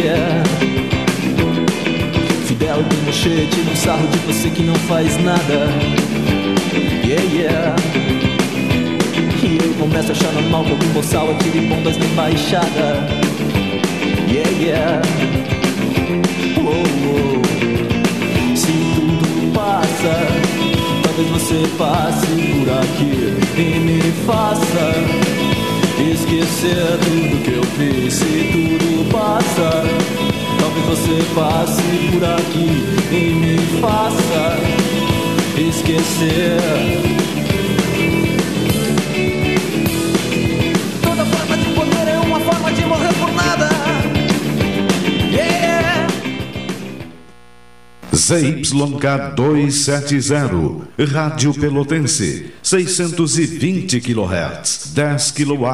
yeah. Fidel Pinochet tira um sarro de você que não faz nada. Yeah, yeah. E eu começo a achar normal que algum boçal atire bombas na embaixada. Yeah, yeah. Oh, oh. Se tudo passa, talvez você passe por aqui e me faça esquecer tudo que eu fiz. Se tudo passa, talvez você passe por aqui e me faça esquecer. Toda forma de poder é uma forma de morrer por nada. Yeah. ZYK 270, Rádio Pelotense, 620 kHz, 10 kW,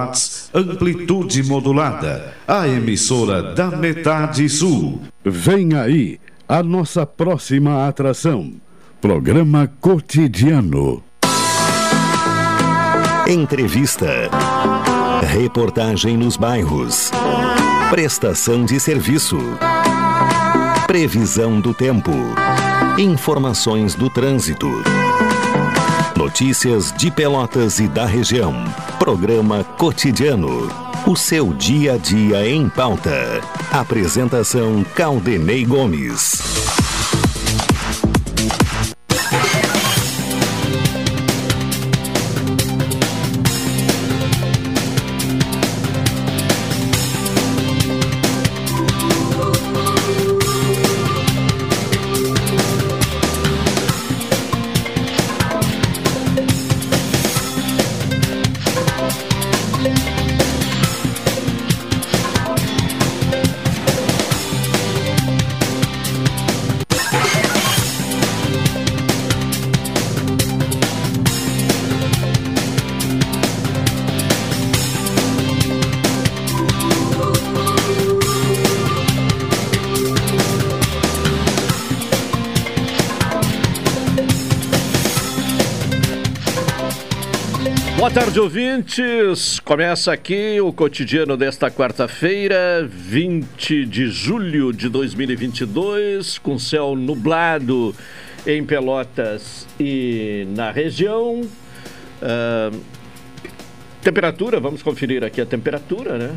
amplitude modulada, a emissora da metade sul. Vem aí a nossa próxima atração. Programa Cotidiano. Entrevista. Reportagem nos bairros. Prestação de serviço. Previsão do tempo. Informações do trânsito. Notícias de Pelotas e da região. Programa Cotidiano. O seu dia a dia em pauta. Apresentação Caldenei Gomes. Tarde, ouvintes. Começa aqui o cotidiano desta quarta-feira, 20 de julho de 2022, com céu nublado em Pelotas e na região. Ah, temperatura, vamos conferir aqui a temperatura, né?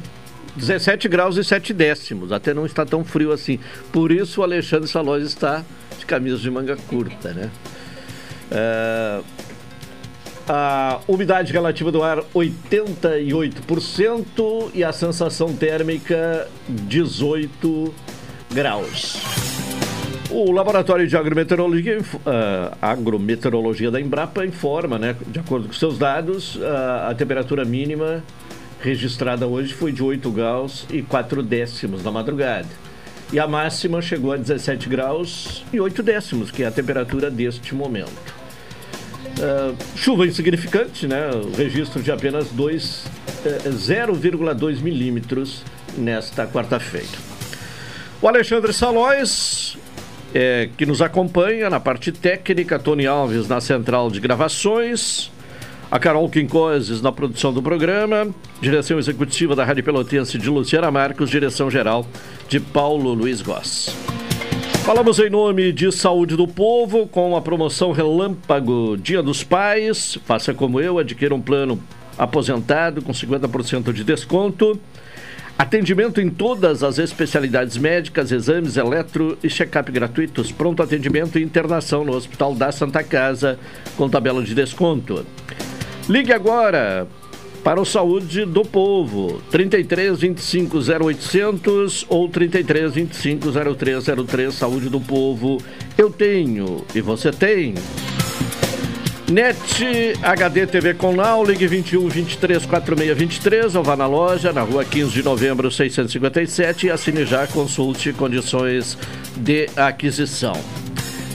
17 graus e 7 décimos, até não está tão frio assim. Por isso o Alexandre Salós está de camisa de manga curta, né? Ah, a umidade relativa do ar 88% e a sensação térmica 18 graus. O Laboratório de Agrometeorologia, ah, Agrometeorologia da Embrapa informa, né, de acordo com seus dados, ah, a temperatura mínima registrada hoje foi de 8 graus e 4 décimos na madrugada. E a máxima chegou a 17 graus e 8 décimos, que é a temperatura deste momento. Uh, chuva insignificante, né? Registro de apenas dois, eh, 0,2 milímetros nesta quarta-feira. O Alexandre Salóis, eh, que nos acompanha na parte técnica, Tony Alves na central de gravações, a Carol Quincoses na produção do programa, direção executiva da Rádio Pelotense de Luciana Marcos, direção geral de Paulo Luiz Goss. Falamos em nome de Saúde do Povo com a promoção Relâmpago Dia dos Pais. Faça como eu, adquira um plano aposentado com 50% de desconto. Atendimento em todas as especialidades médicas, exames, eletro e check-up gratuitos. Pronto atendimento e internação no Hospital da Santa Casa com tabela de desconto. Ligue agora para o Saúde do Povo, 33 25 0800 ou 33 25 0303, Saúde do Povo. Eu tenho e você tem. NET HD TV com Now, ligue 21 23 46 23 ou vá na loja, na rua 15 de novembro 657 e assine já, consulte condições de aquisição.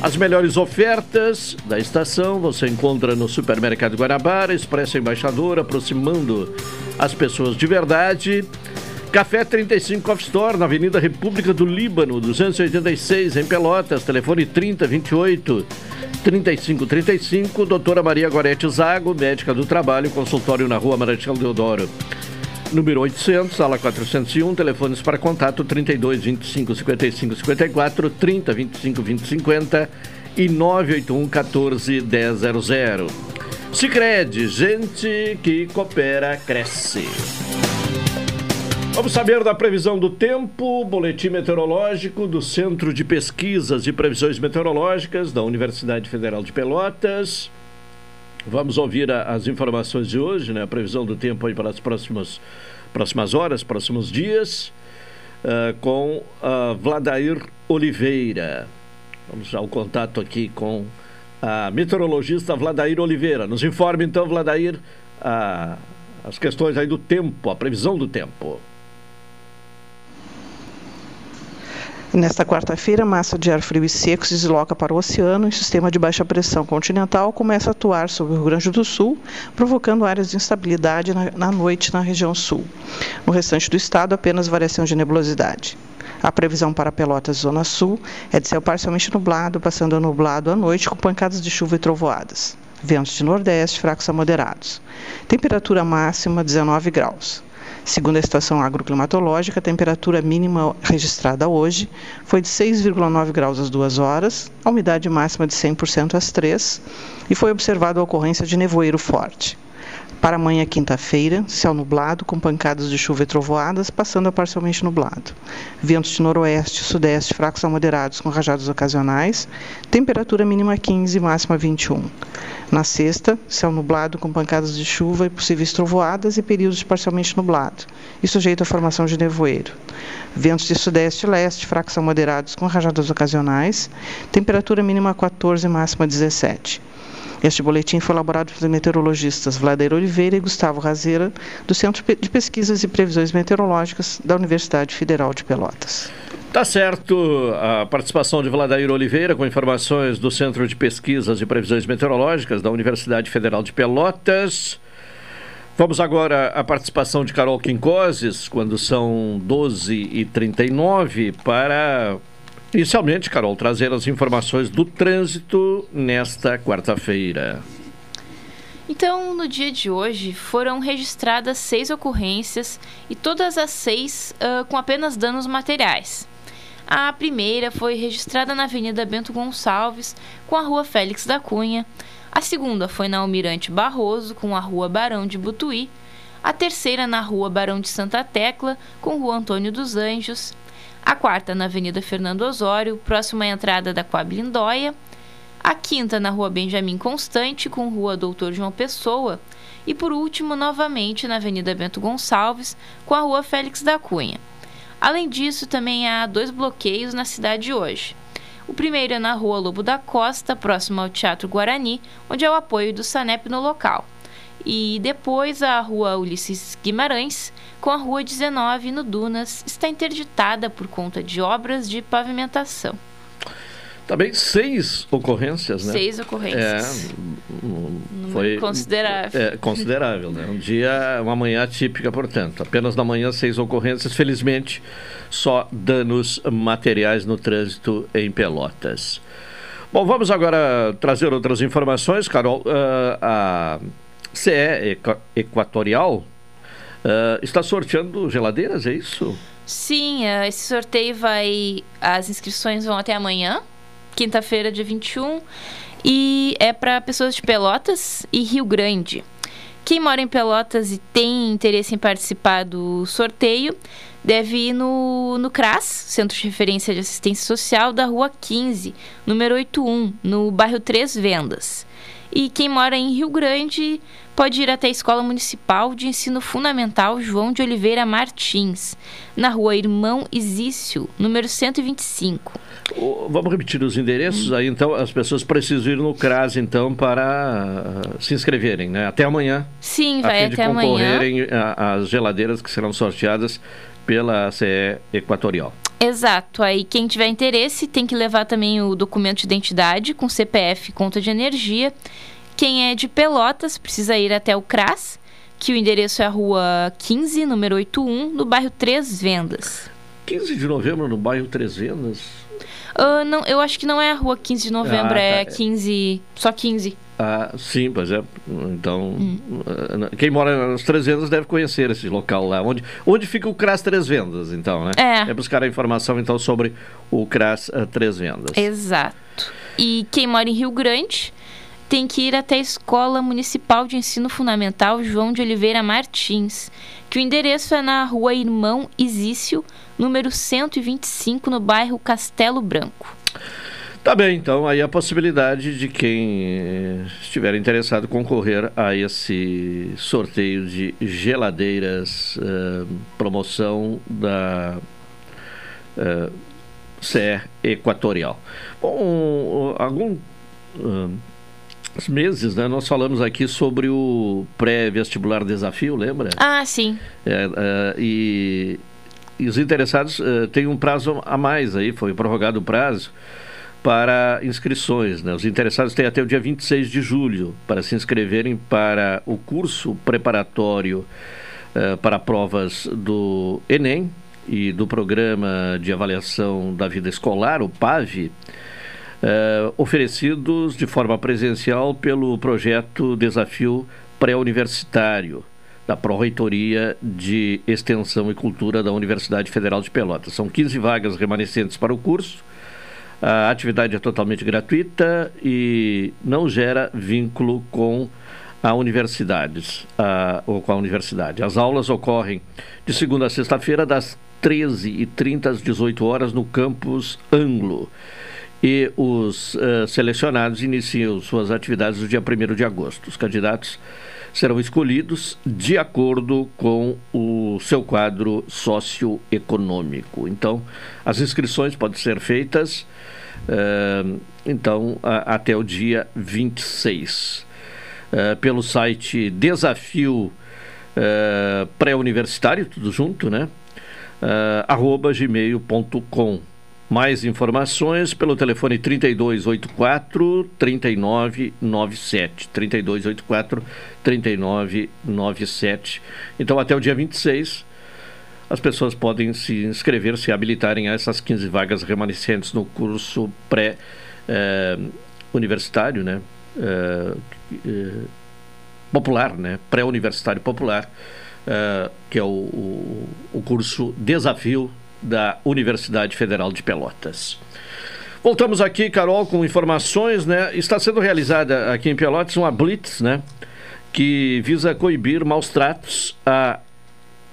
As melhores ofertas da estação você encontra no Supermercado Guanabara, Expresso Embaixador, aproximando as pessoas de verdade. Café 35 Off Store, na Avenida República do Líbano, 286, em Pelotas, telefone 3028 3535, doutora Maria Gorete Zago, médica do trabalho, consultório na rua Marechal Deodoro. Número 800, sala 401, telefones para contato 32 25 55 54, 30 25 20 50 e 981 14 100. Sicredi, gente que coopera cresce. Vamos saber da previsão do tempo, boletim meteorológico do Centro de Pesquisas e Previsões Meteorológicas da Universidade Federal de Pelotas. Vamos ouvir a, as informações de hoje, né? A previsão do tempo aí para as próximas, próximas horas, próximos dias, uh, com uh, Vladair Oliveira. Vamos ao contato aqui com a meteorologista Vladair Oliveira. Nos informe então, Vladair, uh, as questões aí do tempo, a previsão do tempo. Nesta quarta-feira, massa de ar frio e seco se desloca para o oceano e o sistema de baixa pressão continental começa a atuar sobre o Rio Grande do Sul, provocando áreas de instabilidade na, na noite na região sul. No restante do estado, apenas variação de nebulosidade. A previsão para Pelotas Zona Sul é de céu parcialmente nublado, passando a nublado à noite com pancadas de chuva e trovoadas. Ventos de nordeste fracos a moderados. Temperatura máxima 19 graus. Segundo a estação agroclimatológica, a temperatura mínima registrada hoje foi de 6,9 graus às 2 horas, a umidade máxima de 100% às 3 e foi observada a ocorrência de nevoeiro forte. Para amanhã, quinta-feira, céu nublado, com pancadas de chuva e trovoadas, passando a parcialmente nublado. Ventos de noroeste e sudeste fracos a moderados, com rajadas ocasionais. Temperatura mínima 15, máxima 21. Na sexta, céu nublado, com pancadas de chuva e possíveis trovoadas e períodos de parcialmente nublado, e sujeito à formação de nevoeiro. Ventos de sudeste e leste fracos a moderados, com rajadas ocasionais. Temperatura mínima 14, máxima 17. Este boletim foi elaborado pelos meteorologistas Vladeiro Oliveira e Gustavo Razeira, do Centro de Pesquisas e Previsões Meteorológicas da Universidade Federal de Pelotas. Tá certo. A participação de Vladair Oliveira com informações do Centro de Pesquisas e Previsões Meteorológicas da Universidade Federal de Pelotas. Vamos agora à participação de Carol Quincoses, quando são 12h39, para Inicialmente, Carol, trazer as informações do trânsito nesta quarta-feira. Então, no dia de hoje, foram registradas seis ocorrências e todas as seis uh, com apenas danos materiais. A primeira foi registrada na Avenida Bento Gonçalves, com a Rua Félix da Cunha. A segunda foi na Almirante Barroso, com a Rua Barão de Butuí. A terceira na Rua Barão de Santa Tecla, com Rua Antônio dos Anjos a quarta na Avenida Fernando Osório, próxima à entrada da Coab Lindóia, a quinta na Rua Benjamin Constante, com Rua Doutor João Pessoa, e por último, novamente na Avenida Bento Gonçalves, com a Rua Félix da Cunha. Além disso, também há dois bloqueios na cidade hoje. O primeiro é na Rua Lobo da Costa, próximo ao Teatro Guarani, onde é o apoio do SANEP no local. E depois a Rua Ulisses Guimarães, com a Rua 19 no Dunas, está interditada por conta de obras de pavimentação. Também seis ocorrências, né? Seis ocorrências. É, foi considerável. É, considerável, né? Um dia, uma manhã típica, portanto. Apenas na manhã, seis ocorrências. Felizmente, só danos materiais no trânsito em Pelotas. Bom, vamos agora trazer outras informações, Carol. Uh, a CE Equatorial Uh, está sorteando geladeiras, é isso? Sim, uh, esse sorteio vai. As inscrições vão até amanhã, quinta-feira, dia 21. E é para pessoas de Pelotas e Rio Grande. Quem mora em Pelotas e tem interesse em participar do sorteio deve ir no, no CRAS, Centro de Referência de Assistência Social, da Rua 15, número 81, no bairro Três Vendas. E quem mora em Rio Grande pode ir até a Escola Municipal de Ensino Fundamental João de Oliveira Martins, na rua Irmão Isício, número 125. Vamos repetir os endereços aí, então as pessoas precisam ir no CRAS, então, para uh, se inscreverem, né? Até amanhã. Sim, vai até amanhã. concorrerem às geladeiras que serão sorteadas pela CE Equatorial. Exato. Aí quem tiver interesse tem que levar também o documento de identidade com CPF conta de energia. Quem é de Pelotas precisa ir até o CRAS, que o endereço é a rua 15, número 81, no bairro Três Vendas. 15 de novembro no bairro Três Vendas? Uh, não, eu acho que não é a rua 15 de novembro, ah, tá. é 15. Só 15. Ah, sim, pois é. Então, hum. quem mora nas Três Vendas deve conhecer esse local lá. Onde, onde fica o CRAS Três Vendas, então, né? É. É buscar a informação, então, sobre o CRAS uh, Três Vendas. Exato. E quem mora em Rio Grande tem que ir até a Escola Municipal de Ensino Fundamental João de Oliveira Martins, que o endereço é na rua Irmão Isício, número 125, no bairro Castelo Branco. Tá bem, então aí a possibilidade de quem eh, estiver interessado concorrer a esse sorteio de geladeiras, uh, promoção da uh, CE Equatorial. Bom, algum uh, meses, né, nós falamos aqui sobre o pré-vestibular desafio, lembra? Ah, sim. É, e, e, os interessados têm um prazo a mais aí, foi prorrogado o prazo para inscrições. Né? Os interessados têm até o dia 26 de julho para se inscreverem para o curso preparatório uh, para provas do Enem e do Programa de Avaliação da Vida Escolar, o PAV, uh, eh, oferecidos de forma presencial pelo projeto Desafio Pré-Universitário da Pró-Reitoria de Extensão e Cultura da Universidade Federal de Pelotas. São 15 vagas remanescentes para o curso a atividade é totalmente gratuita e não gera vínculo com a universidades a, ou com a universidade. As aulas ocorrem de segunda a sexta-feira, das 13h30 às 18 horas no campus Anglo. E os uh, selecionados iniciam suas atividades no dia 1 de agosto. Os candidatos serão escolhidos de acordo com o seu quadro socioeconômico. Então, as inscrições podem ser feitas Uh, então, a, até o dia 26. Uh, pelo site Desafio uh, Pré-Universitário, tudo junto, né? Uh, arroba gmail.com. Mais informações pelo telefone 3284 3997. 3284 3997. Então, até o dia 26 as pessoas podem se inscrever, se habilitarem a essas 15 vagas remanescentes no curso pré-universitário, eh, né? Eh, eh, popular, né? Pré-universitário popular, que é o, o, o curso Desafio da Universidade Federal de Pelotas. Voltamos aqui, Carol, com informações, né? Está sendo realizada aqui em Pelotas uma blitz, né? Que visa coibir maus tratos a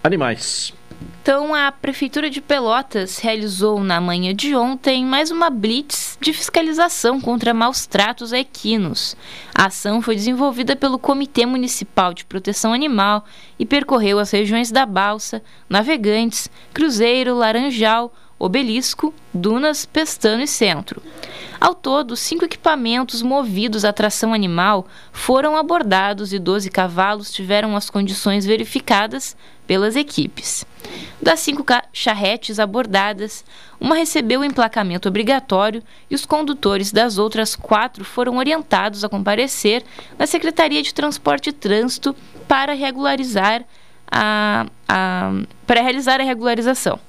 animais. Então, a Prefeitura de Pelotas realizou na manhã de ontem mais uma blitz de fiscalização contra maus tratos a equinos. A ação foi desenvolvida pelo Comitê Municipal de Proteção Animal e percorreu as regiões da Balsa, Navegantes, Cruzeiro, Laranjal, Obelisco, Dunas, Pestano e Centro. Ao todo, cinco equipamentos movidos a tração animal foram abordados e 12 cavalos tiveram as condições verificadas pelas equipes. Das cinco charretes abordadas, uma recebeu o emplacamento obrigatório e os condutores das outras quatro foram orientados a comparecer na Secretaria de Transporte e Trânsito para regularizar a, a, para realizar a regularização.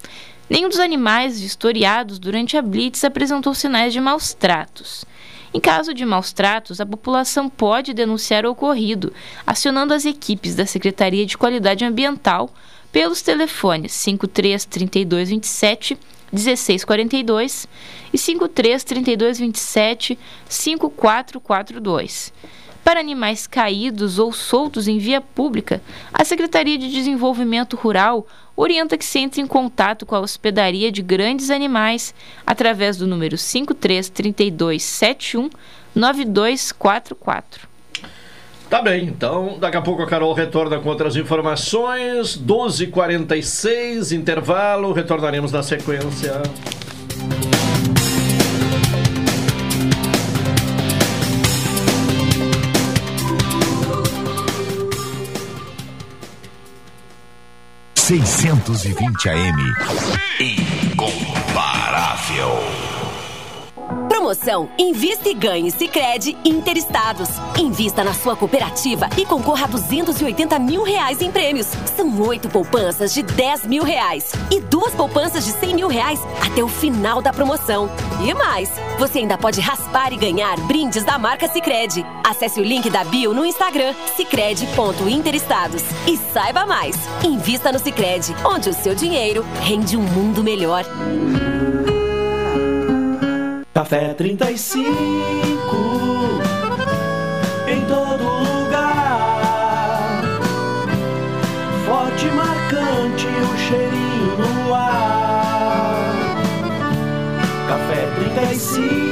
Nenhum dos animais vistoriados durante a blitz apresentou sinais de maus tratos. Em caso de maus tratos, a população pode denunciar o ocorrido, acionando as equipes da Secretaria de Qualidade Ambiental pelos telefones 53 32 27 1642 e 53 32 27 5442. Para animais caídos ou soltos em via pública, a Secretaria de Desenvolvimento Rural orienta que se entre em contato com a hospedaria de grandes animais através do número 533271 9244. Tá bem, então daqui a pouco a Carol retorna com outras informações. 12h46, intervalo, retornaremos na sequência. Seiscentos e vinte AM. Incomparável. Promoção Invista e Ganhe Sicredi Interestados. Invista na sua cooperativa e concorra a 280 mil reais em prêmios. São oito poupanças de 10 mil reais e duas poupanças de 100 mil reais até o final da promoção. E mais, você ainda pode raspar e ganhar brindes da marca Sicredi. Acesse o link da bio no Instagram sicredi.interestados e saiba mais. Invista no Sicredi, onde o seu dinheiro rende um mundo melhor. Café 35 em todo lugar. Forte, marcante, o cheirinho no ar. Café 35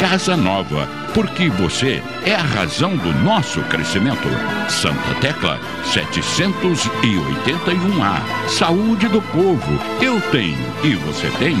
casa nova, porque você é a razão do nosso crescimento. Santa Tecla 781A. Saúde do povo, eu tenho e você tem.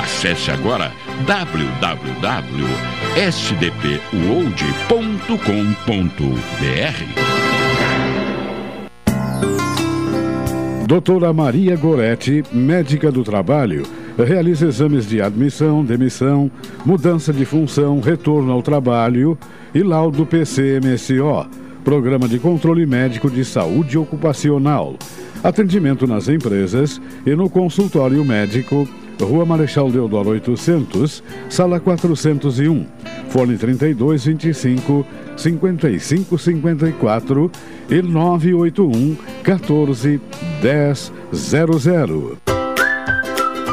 Acesse agora www.sdpuold.com.br. Doutora Maria Goretti, médica do trabalho, realiza exames de admissão, demissão, mudança de função, retorno ao trabalho e laudo PCMSO, Programa de Controle Médico de Saúde Ocupacional. Atendimento nas empresas e no consultório médico, Rua Marechal Deodoro 800, Sala 401, Fone 3225 5554 e 981 14 1000.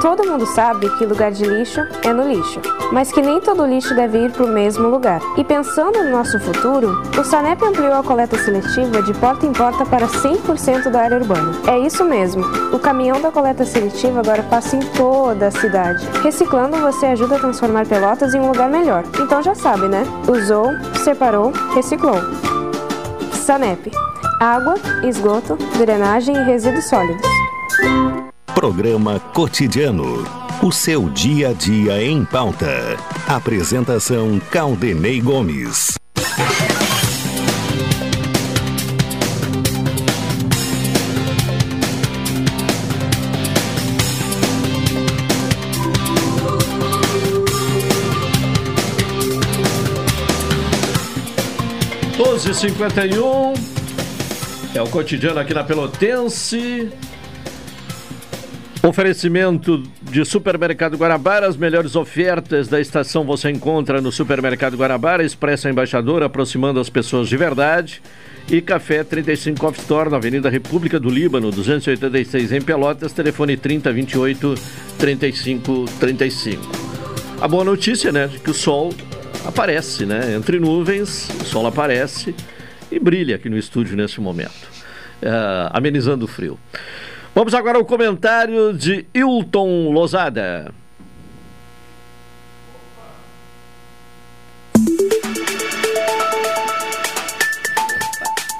Todo mundo sabe que lugar de lixo é no lixo, mas que nem todo lixo deve ir para o mesmo lugar. E pensando no nosso futuro, o Sanep ampliou a coleta seletiva de porta em porta para 100% da área urbana. É isso mesmo, o caminhão da coleta seletiva agora passa em toda a cidade. Reciclando, você ajuda a transformar Pelotas em um lugar melhor. Então já sabe, né? Usou, separou, reciclou. Sanep. Água, esgoto, drenagem e resíduos sólidos. Programa Cotidiano. O seu dia a dia em pauta. Apresentação Caldenei Gomes. Doze cinquenta e um é o cotidiano aqui na Pelotense. Oferecimento de Supermercado Guarabara, as melhores ofertas da estação você encontra no Supermercado Guarabara, Expressa Embaixador, aproximando as pessoas de verdade. E Café 35 Off Store, na Avenida República do Líbano, 286 em Pelotas, telefone 3028 3535. A boa notícia, né, de que o sol aparece, né? Entre nuvens, o sol aparece e brilha aqui no estúdio nesse momento, uh, amenizando o frio. Vamos agora ao comentário de Hilton Lozada.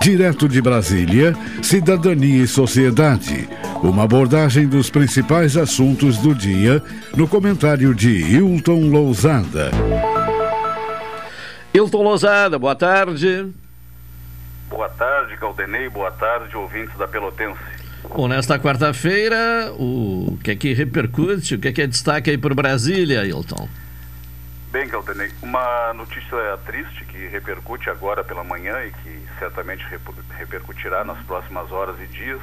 Direto de Brasília, Cidadania e Sociedade. Uma abordagem dos principais assuntos do dia no comentário de Hilton Lousada. Hilton Lousada, boa tarde. Boa tarde, Caldenei. Boa tarde, ouvintes da Pelotense. Bom, nesta quarta-feira, o que é que repercute, o que é que é destaque aí por Brasília, Hilton? Bem, Caldenei, uma notícia triste que repercute agora pela manhã e que certamente repercutirá nas próximas horas e dias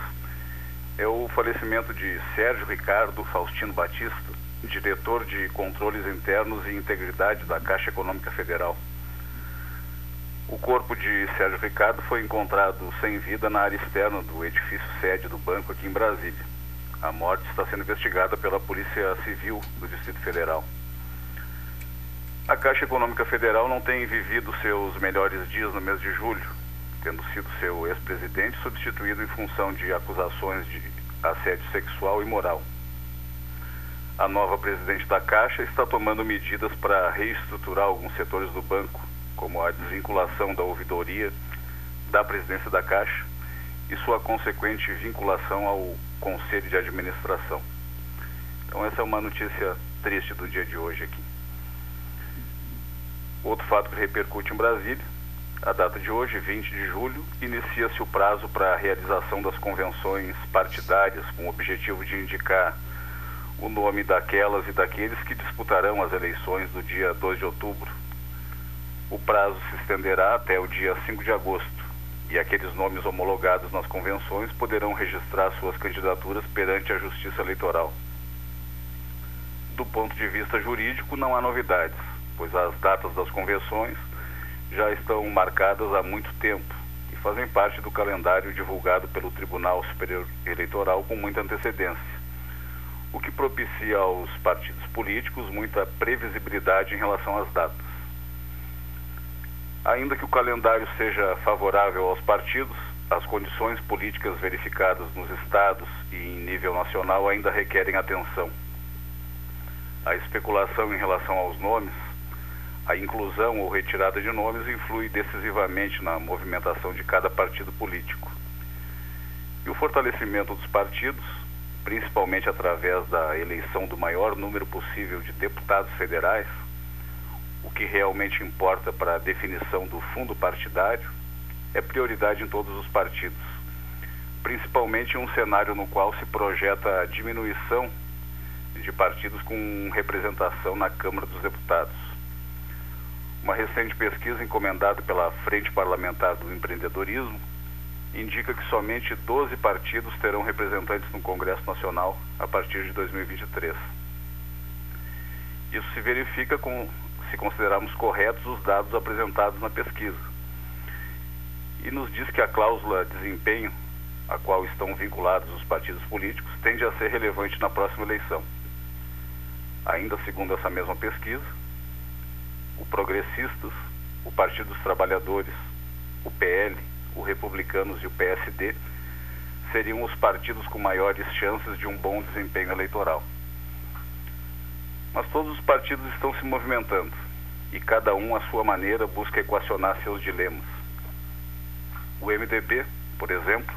é o falecimento de Sérgio Ricardo Faustino Batista, diretor de Controles Internos e Integridade da Caixa Econômica Federal. O corpo de Sérgio Ricardo foi encontrado sem vida na área externa do edifício sede do banco aqui em Brasília. A morte está sendo investigada pela Polícia Civil do Distrito Federal. A Caixa Econômica Federal não tem vivido seus melhores dias no mês de julho, tendo sido seu ex-presidente substituído em função de acusações de assédio sexual e moral. A nova presidente da Caixa está tomando medidas para reestruturar alguns setores do banco, como a desvinculação da ouvidoria da presidência da Caixa e sua consequente vinculação ao Conselho de Administração. Então, essa é uma notícia triste do dia de hoje aqui. Outro fato que repercute em Brasília, a data de hoje, 20 de julho, inicia-se o prazo para a realização das convenções partidárias com o objetivo de indicar o nome daquelas e daqueles que disputarão as eleições do dia 2 de outubro. O prazo se estenderá até o dia 5 de agosto e aqueles nomes homologados nas convenções poderão registrar suas candidaturas perante a Justiça Eleitoral. Do ponto de vista jurídico, não há novidades pois as datas das convenções já estão marcadas há muito tempo e fazem parte do calendário divulgado pelo Tribunal Superior Eleitoral com muita antecedência, o que propicia aos partidos políticos muita previsibilidade em relação às datas. Ainda que o calendário seja favorável aos partidos, as condições políticas verificadas nos estados e em nível nacional ainda requerem atenção. A especulação em relação aos nomes a inclusão ou retirada de nomes influi decisivamente na movimentação de cada partido político. E o fortalecimento dos partidos, principalmente através da eleição do maior número possível de deputados federais, o que realmente importa para a definição do fundo partidário, é prioridade em todos os partidos, principalmente em um cenário no qual se projeta a diminuição de partidos com representação na Câmara dos Deputados. Uma recente pesquisa encomendada pela Frente Parlamentar do Empreendedorismo indica que somente 12 partidos terão representantes no Congresso Nacional a partir de 2023. Isso se verifica com, se considerarmos corretos os dados apresentados na pesquisa. E nos diz que a cláusula desempenho, a qual estão vinculados os partidos políticos, tende a ser relevante na próxima eleição. Ainda segundo essa mesma pesquisa, o Progressistas, o Partido dos Trabalhadores, o PL, o Republicanos e o PSD seriam os partidos com maiores chances de um bom desempenho eleitoral. Mas todos os partidos estão se movimentando e cada um, à sua maneira, busca equacionar seus dilemas. O MDB, por exemplo,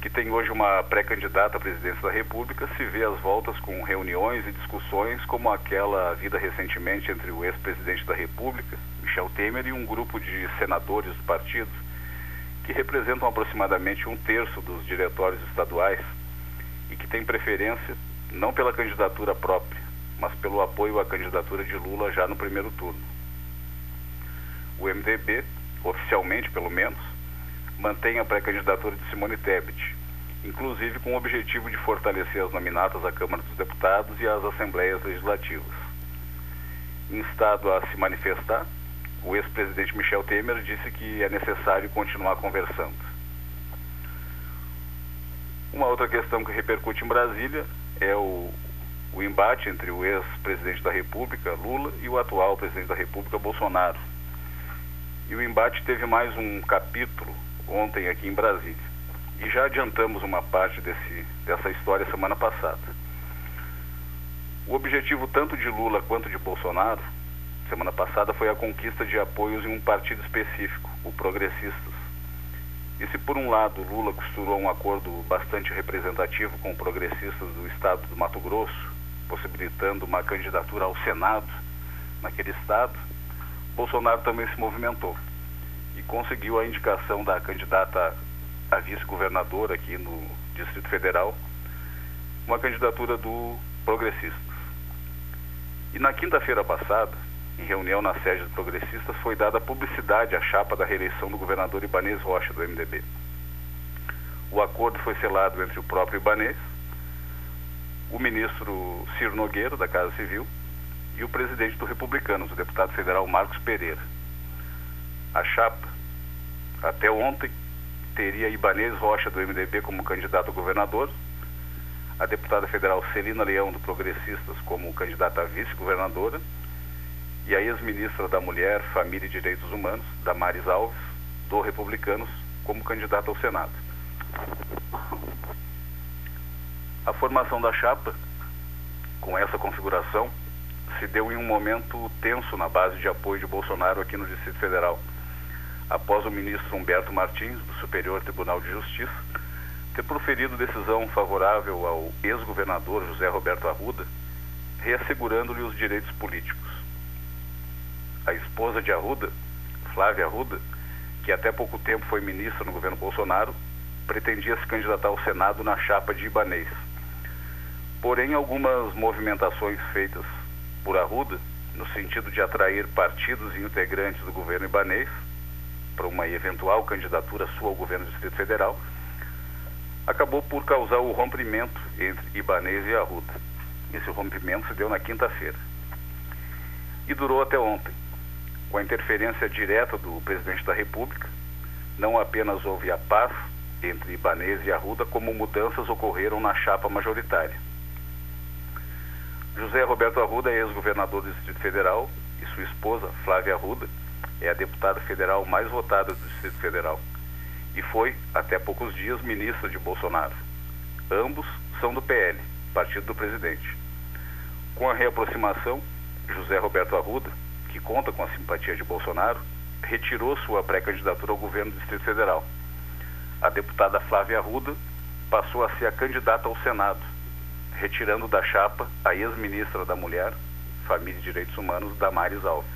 que tem hoje uma pré-candidata à presidência da República, se vê às voltas com reuniões e discussões como aquela vida recentemente entre o ex-presidente da República, Michel Temer, e um grupo de senadores do partido, que representam aproximadamente um terço dos diretórios estaduais e que tem preferência não pela candidatura própria, mas pelo apoio à candidatura de Lula já no primeiro turno. O MDB, oficialmente pelo menos, mantém a pré-candidatura de Simone Tebet, inclusive com o objetivo de fortalecer as nominatas à Câmara dos Deputados e às Assembleias Legislativas. Instado a se manifestar, o ex-presidente Michel Temer disse que é necessário continuar conversando. Uma outra questão que repercute em Brasília é o, o embate entre o ex-presidente da República, Lula, e o atual presidente da República, Bolsonaro. E o embate teve mais um capítulo ontem aqui em Brasília. E já adiantamos uma parte desse, dessa história semana passada. O objetivo tanto de Lula quanto de Bolsonaro, semana passada, foi a conquista de apoios em um partido específico, o Progressistas. E se por um lado Lula costurou um acordo bastante representativo com progressistas do estado do Mato Grosso, possibilitando uma candidatura ao Senado naquele estado, Bolsonaro também se movimentou e conseguiu a indicação da candidata a vice-governadora aqui no Distrito Federal, uma candidatura do Progressistas. E na quinta-feira passada, em reunião na sede do Progressistas, foi dada publicidade à chapa da reeleição do governador Ibanês Rocha, do MDB. O acordo foi selado entre o próprio Ibanês, o ministro Ciro Nogueira, da Casa Civil, e o presidente do Republicanos, o deputado federal Marcos Pereira. A chapa, até ontem, teria Ibanês Rocha, do MDB, como candidato a governador, a deputada federal Celina Leão, do Progressistas, como candidata a vice-governadora, e a ex-ministra da Mulher, Família e Direitos Humanos, Damares Alves, do Republicanos, como candidata ao Senado. A formação da chapa, com essa configuração, se deu em um momento tenso na base de apoio de Bolsonaro aqui no Distrito Federal, após o ministro Humberto Martins, do Superior Tribunal de Justiça, ter proferido decisão favorável ao ex-governador José Roberto Arruda, reassegurando-lhe os direitos políticos. A esposa de Arruda, Flávia Arruda, que até pouco tempo foi ministra no governo Bolsonaro, pretendia se candidatar ao Senado na chapa de Ibanês. Porém, algumas movimentações feitas por Arruda, no sentido de atrair partidos e integrantes do governo ibanês para uma eventual candidatura sua ao governo do Distrito Federal, acabou por causar o rompimento entre Ibanês e Arruda. Esse rompimento se deu na quinta-feira. E durou até ontem, com a interferência direta do presidente da República. Não apenas houve a paz entre Ibanês e Arruda, como mudanças ocorreram na chapa majoritária. José Roberto Arruda é ex-governador do Distrito Federal e sua esposa, Flávia Arruda, é a deputada federal mais votada do Distrito Federal e foi, até poucos dias, ministra de Bolsonaro. Ambos são do PL, partido do presidente. Com a reaproximação, José Roberto Arruda, que conta com a simpatia de Bolsonaro, retirou sua pré-candidatura ao governo do Distrito Federal. A deputada Flávia Arruda passou a ser a candidata ao Senado retirando da chapa a ex-ministra da Mulher, Família e Direitos Humanos, Damares Alves.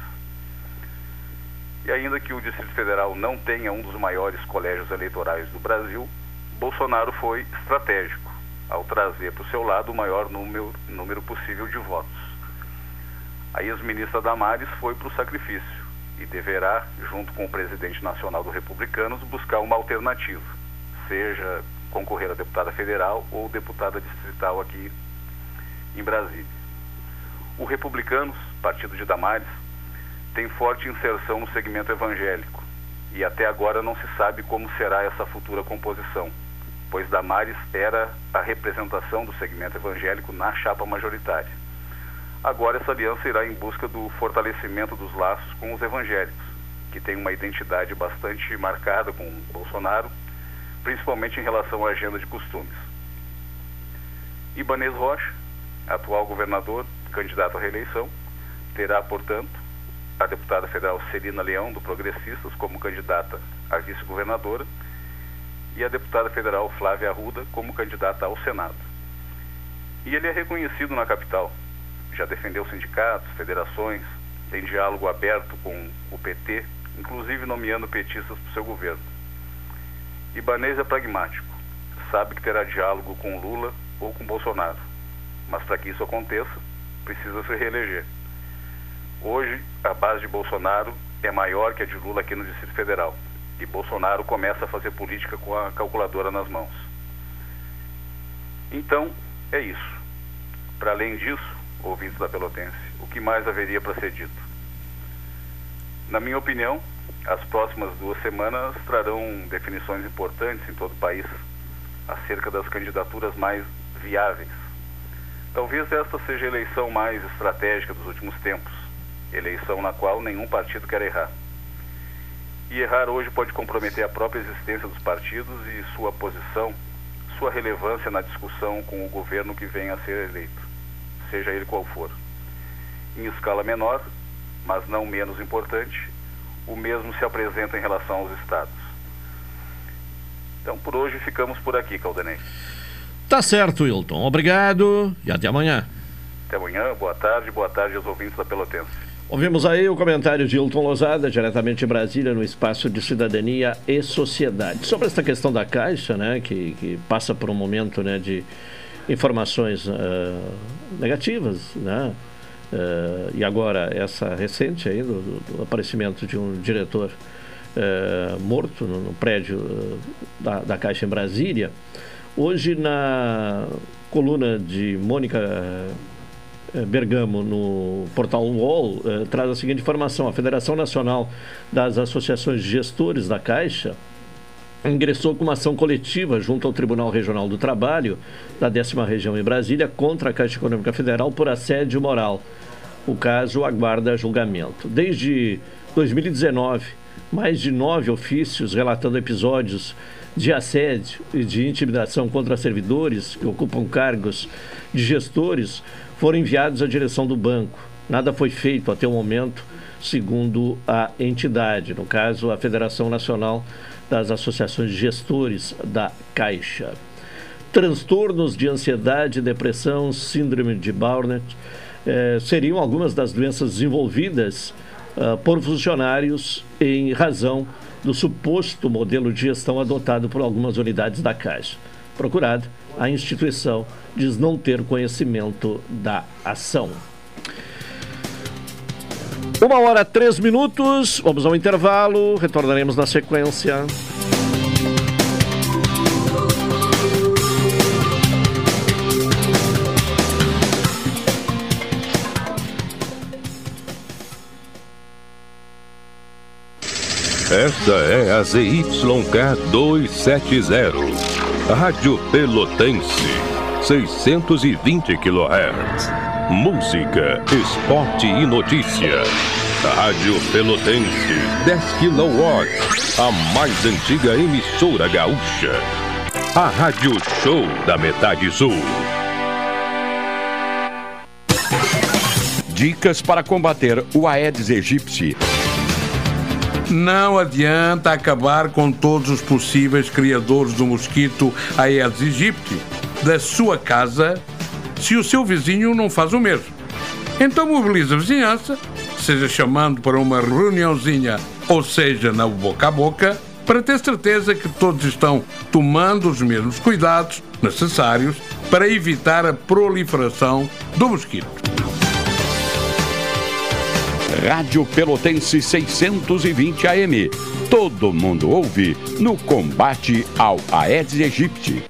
E ainda que o Distrito Federal não tenha um dos maiores colégios eleitorais do Brasil, Bolsonaro foi estratégico ao trazer para o seu lado o maior número, número possível de votos. A ex-ministra Damares foi para o sacrifício e deverá, junto com o presidente nacional do Republicanos, buscar uma alternativa, seja concorrer a deputada federal ou deputada distrital aqui em Brasília. O Republicanos, partido de Damares, tem forte inserção no segmento evangélico e até agora não se sabe como será essa futura composição, pois Damares era a representação do segmento evangélico na chapa majoritária. Agora essa aliança irá em busca do fortalecimento dos laços com os evangélicos, que têm uma identidade bastante marcada com Bolsonaro principalmente em relação à agenda de costumes. Ibanez Rocha, atual governador, candidato à reeleição, terá, portanto, a deputada federal Celina Leão, do Progressistas, como candidata a vice-governadora, e a deputada federal Flávia Arruda como candidata ao Senado. E ele é reconhecido na capital. Já defendeu sindicatos, federações, tem diálogo aberto com o PT, inclusive nomeando petistas para o seu governo. Ibanez é pragmático, sabe que terá diálogo com Lula ou com Bolsonaro, mas para que isso aconteça, precisa se reeleger. Hoje, a base de Bolsonaro é maior que a de Lula aqui no Distrito Federal e Bolsonaro começa a fazer política com a calculadora nas mãos. Então, é isso. Para além disso, ouvintes da Pelotense, o que mais haveria para ser dito? Na minha opinião, as próximas duas semanas trarão definições importantes em todo o país acerca das candidaturas mais viáveis. Talvez esta seja a eleição mais estratégica dos últimos tempos, eleição na qual nenhum partido quer errar. E errar hoje pode comprometer a própria existência dos partidos e sua posição, sua relevância na discussão com o governo que venha a ser eleito, seja ele qual for. Em escala menor, mas não menos importante, o mesmo se apresenta em relação aos estados. Então, por hoje, ficamos por aqui, Caldenei. Tá certo, Wilton. Obrigado e até amanhã. Até amanhã, boa tarde, boa tarde aos ouvintes da Pelotense. Ouvimos aí o comentário de Hilton Lozada, diretamente de Brasília, no espaço de cidadania e sociedade. Sobre essa questão da Caixa, né, que, que passa por um momento né, de informações uh, negativas, né, uh, e agora essa recente aí do, do aparecimento de um diretor uh, morto no, no prédio da, da Caixa em Brasília. Hoje, na coluna de Mônica Bergamo, no portal UOL, traz a seguinte informação: a Federação Nacional das Associações de Gestores da Caixa ingressou com uma ação coletiva junto ao Tribunal Regional do Trabalho da décima região em Brasília contra a Caixa Econômica Federal por assédio moral. O caso aguarda julgamento. Desde 2019, mais de nove ofícios relatando episódios de assédio e de intimidação contra servidores que ocupam cargos de gestores foram enviados à direção do banco. Nada foi feito até o momento, segundo a entidade, no caso, a Federação Nacional das Associações de Gestores da Caixa. Transtornos de ansiedade, depressão, síndrome de Barnett eh, seriam algumas das doenças desenvolvidas uh, por funcionários em razão do suposto modelo de gestão adotado por algumas unidades da Caixa. Procurado, a instituição diz não ter conhecimento da ação. Uma hora, três minutos, vamos ao intervalo, retornaremos na sequência. Esta é a ZYK 270, Rádio Pelotense, 620 kHz. Música, esporte e notícia. Rádio Pelotense, 10 kW, a mais antiga emissora gaúcha. A Rádio Show da Metade Sul. Dicas para combater o Aedes aegypti. Não adianta acabar com todos os possíveis criadores do mosquito Aedes aegypti da sua casa se o seu vizinho não faz o mesmo. Então mobilize a vizinhança, seja chamando para uma reuniãozinha ou seja na boca a boca, para ter certeza que todos estão tomando os mesmos cuidados necessários para evitar a proliferação do mosquito. Rádio Pelotense 620 AM. Todo mundo ouve no combate ao Aedes aegypti.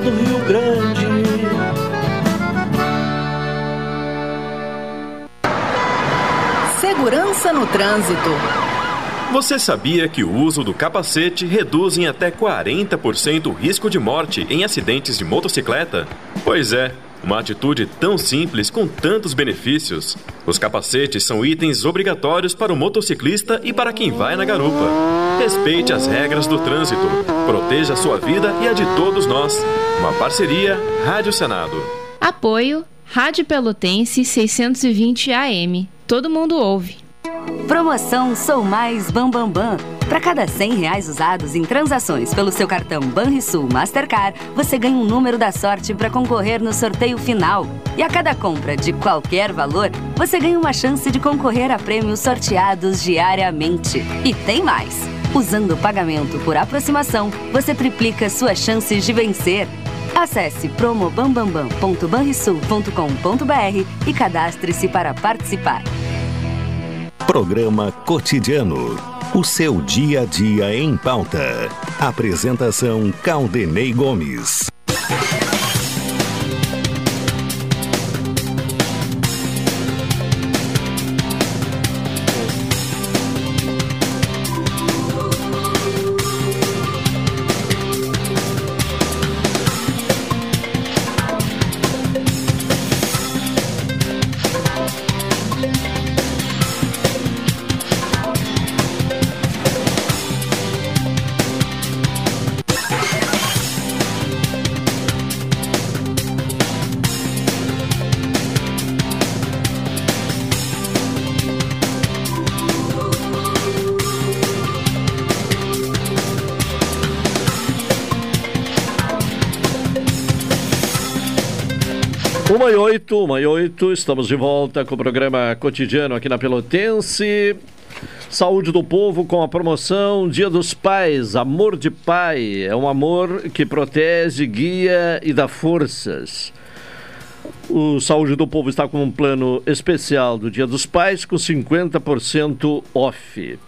do Rio Grande. Segurança no trânsito. Você sabia que o uso do capacete reduz em até 40% o risco de morte em acidentes de motocicleta? Pois é, uma atitude tão simples com tantos benefícios. Os capacetes são itens obrigatórios para o motociclista e para quem vai na garupa. Respeite as regras do trânsito. Proteja a sua vida e a de todos nós. Uma parceria Rádio Senado. Apoio Rádio Pelotense 620 AM. Todo mundo ouve. Promoção Sou Mais Bambambam. Bam, Bam. Para cada 100 reais usados em transações pelo seu cartão Banrisul Mastercard, você ganha um número da sorte para concorrer no sorteio final. E a cada compra de qualquer valor, você ganha uma chance de concorrer a prêmios sorteados diariamente. E tem mais! Usando o pagamento por aproximação, você triplica suas chances de vencer. Acesse promobambambam.banrisul.com.br e cadastre-se para participar. Programa Cotidiano. O seu dia a dia em pauta. Apresentação Caldenei Gomes. Uma e oito, uma e oito, estamos de volta com o programa cotidiano aqui na Pelotense. Saúde do Povo com a promoção Dia dos Pais, Amor de Pai. É um amor que protege, guia e dá forças. O Saúde do Povo está com um plano especial do Dia dos Pais com 50% off.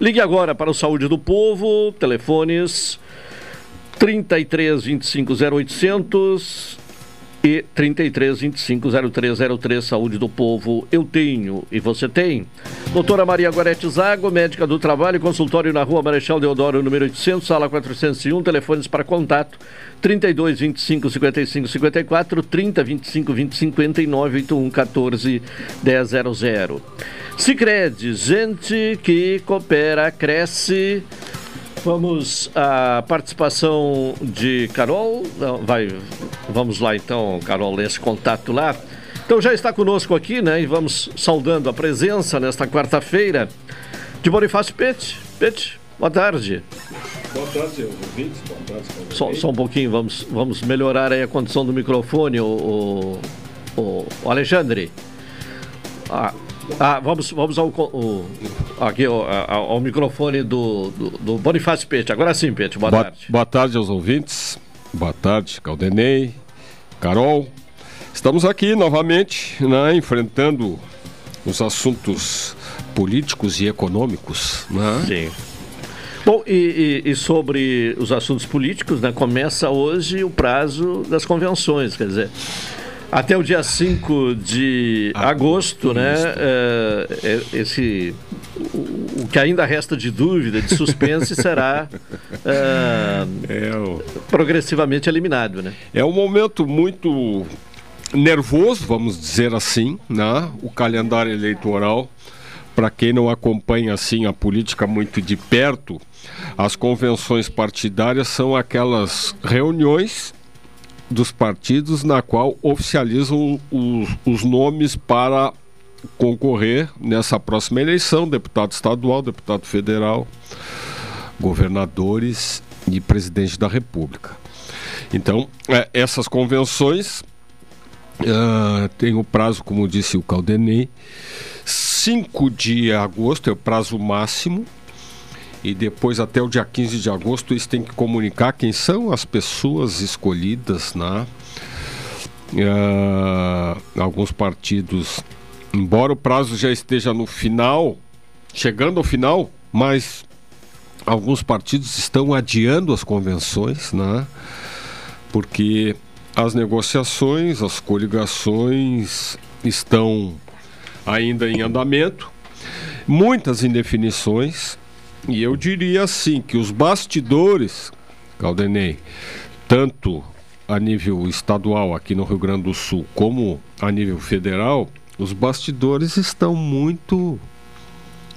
Ligue agora para o Saúde do Povo, telefones 33 25 0800 e 33 25 0303 Saúde do Povo. Eu tenho e você tem. Doutora Maria Gorete Zago, médica do trabalho, consultório na Rua Marechal Deodoro, número 800, sala 401, telefones para contato 32 25 55 54 30 25 20 59 81 14 100. Sicredi, gente que coopera, cresce. Vamos à participação de Carol. Vai, vamos lá então, Carol, nesse contato lá. Então já está conosco aqui, né? E vamos saudando a presença nesta quarta-feira de Bonifácio Pete. Pete, boa tarde. Boa tarde, ouvintes. Boa tarde. Só, só, um pouquinho, vamos, vamos melhorar aí a condição do microfone, o, o, o Alexandre. Ah, ah, vamos, vamos ao, o, aqui, ao, ao, microfone do, do, do Bonifácio Pete. Agora sim, Pete, boa, boa, tarde. Boa tarde aos ouvintes. Boa tarde, Caldenei, Carol. Estamos aqui novamente, né, enfrentando os assuntos políticos e econômicos. Né? Sim. Bom, e, e, e, sobre os assuntos políticos, né, começa hoje o prazo das convenções, quer dizer, até o dia 5 de agosto, né? É, é, esse, o, o, que ainda resta de dúvida, de suspense, será é, é o... progressivamente eliminado, né? É um momento muito nervoso, vamos dizer assim, né? O calendário eleitoral. Para quem não acompanha assim a política muito de perto, as convenções partidárias são aquelas reuniões dos partidos na qual oficializam os, os nomes para concorrer nessa próxima eleição, deputado estadual, deputado federal, governadores e presidente da República. Então, é, essas convenções uh, têm o prazo, como disse o Caldenei, 5 de agosto é o prazo máximo e depois até o dia 15 de agosto eles têm que comunicar quem são as pessoas escolhidas, né? Uh, alguns partidos embora o prazo já esteja no final, chegando ao final, mas alguns partidos estão adiando as convenções, né? Porque as negociações, as coligações estão ainda em andamento, muitas indefinições, e eu diria assim que os bastidores, Caldenei, tanto a nível estadual aqui no Rio Grande do Sul como a nível federal, os bastidores estão muito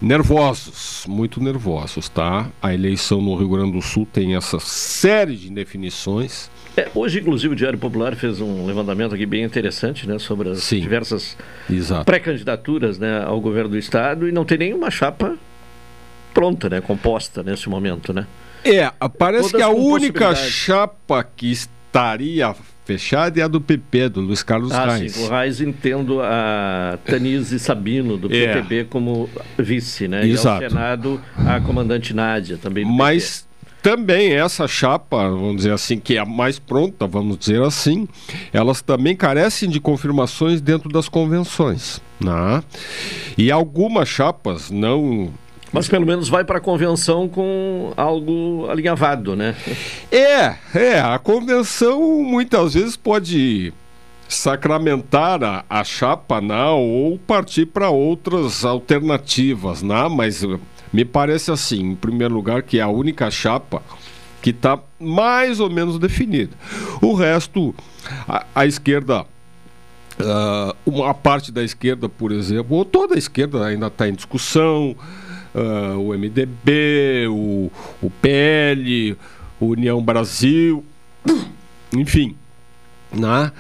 nervosos, muito nervosos, tá? A eleição no Rio Grande do Sul tem essa série de indefinições. É, hoje, inclusive, o Diário Popular fez um levantamento aqui bem interessante, né, sobre as Sim. diversas pré-candidaturas, né, ao governo do estado e não tem nenhuma chapa pronta, né, composta nesse momento, né? É, parece Todas que a única chapa que estaria fechada é a do PP, do Luiz Carlos Ah, Reis. sim, o Reis entendo a Tanise Sabino, do É. PTB, como vice, né? Exato. E ao Senado, a comandante Nádia, também do Mas também essa chapa, vamos dizer assim, que é a mais pronta, vamos dizer assim, elas também carecem de confirmações dentro das convenções. Né? E algumas chapas não. Mas pelo menos vai para a convenção com algo alinhavado, né? É, é, a convenção muitas vezes pode sacramentar a, a chapa né, ou partir para outras alternativas, né? mas eh, me parece assim, em primeiro lugar, que é a única chapa que está mais ou menos definida. O resto, a, a esquerda, ah, uma parte da esquerda, por exemplo, ou toda a esquerda ainda está em discussão, ah, o MDB, o, o PL, o União Brasil, enfim, né?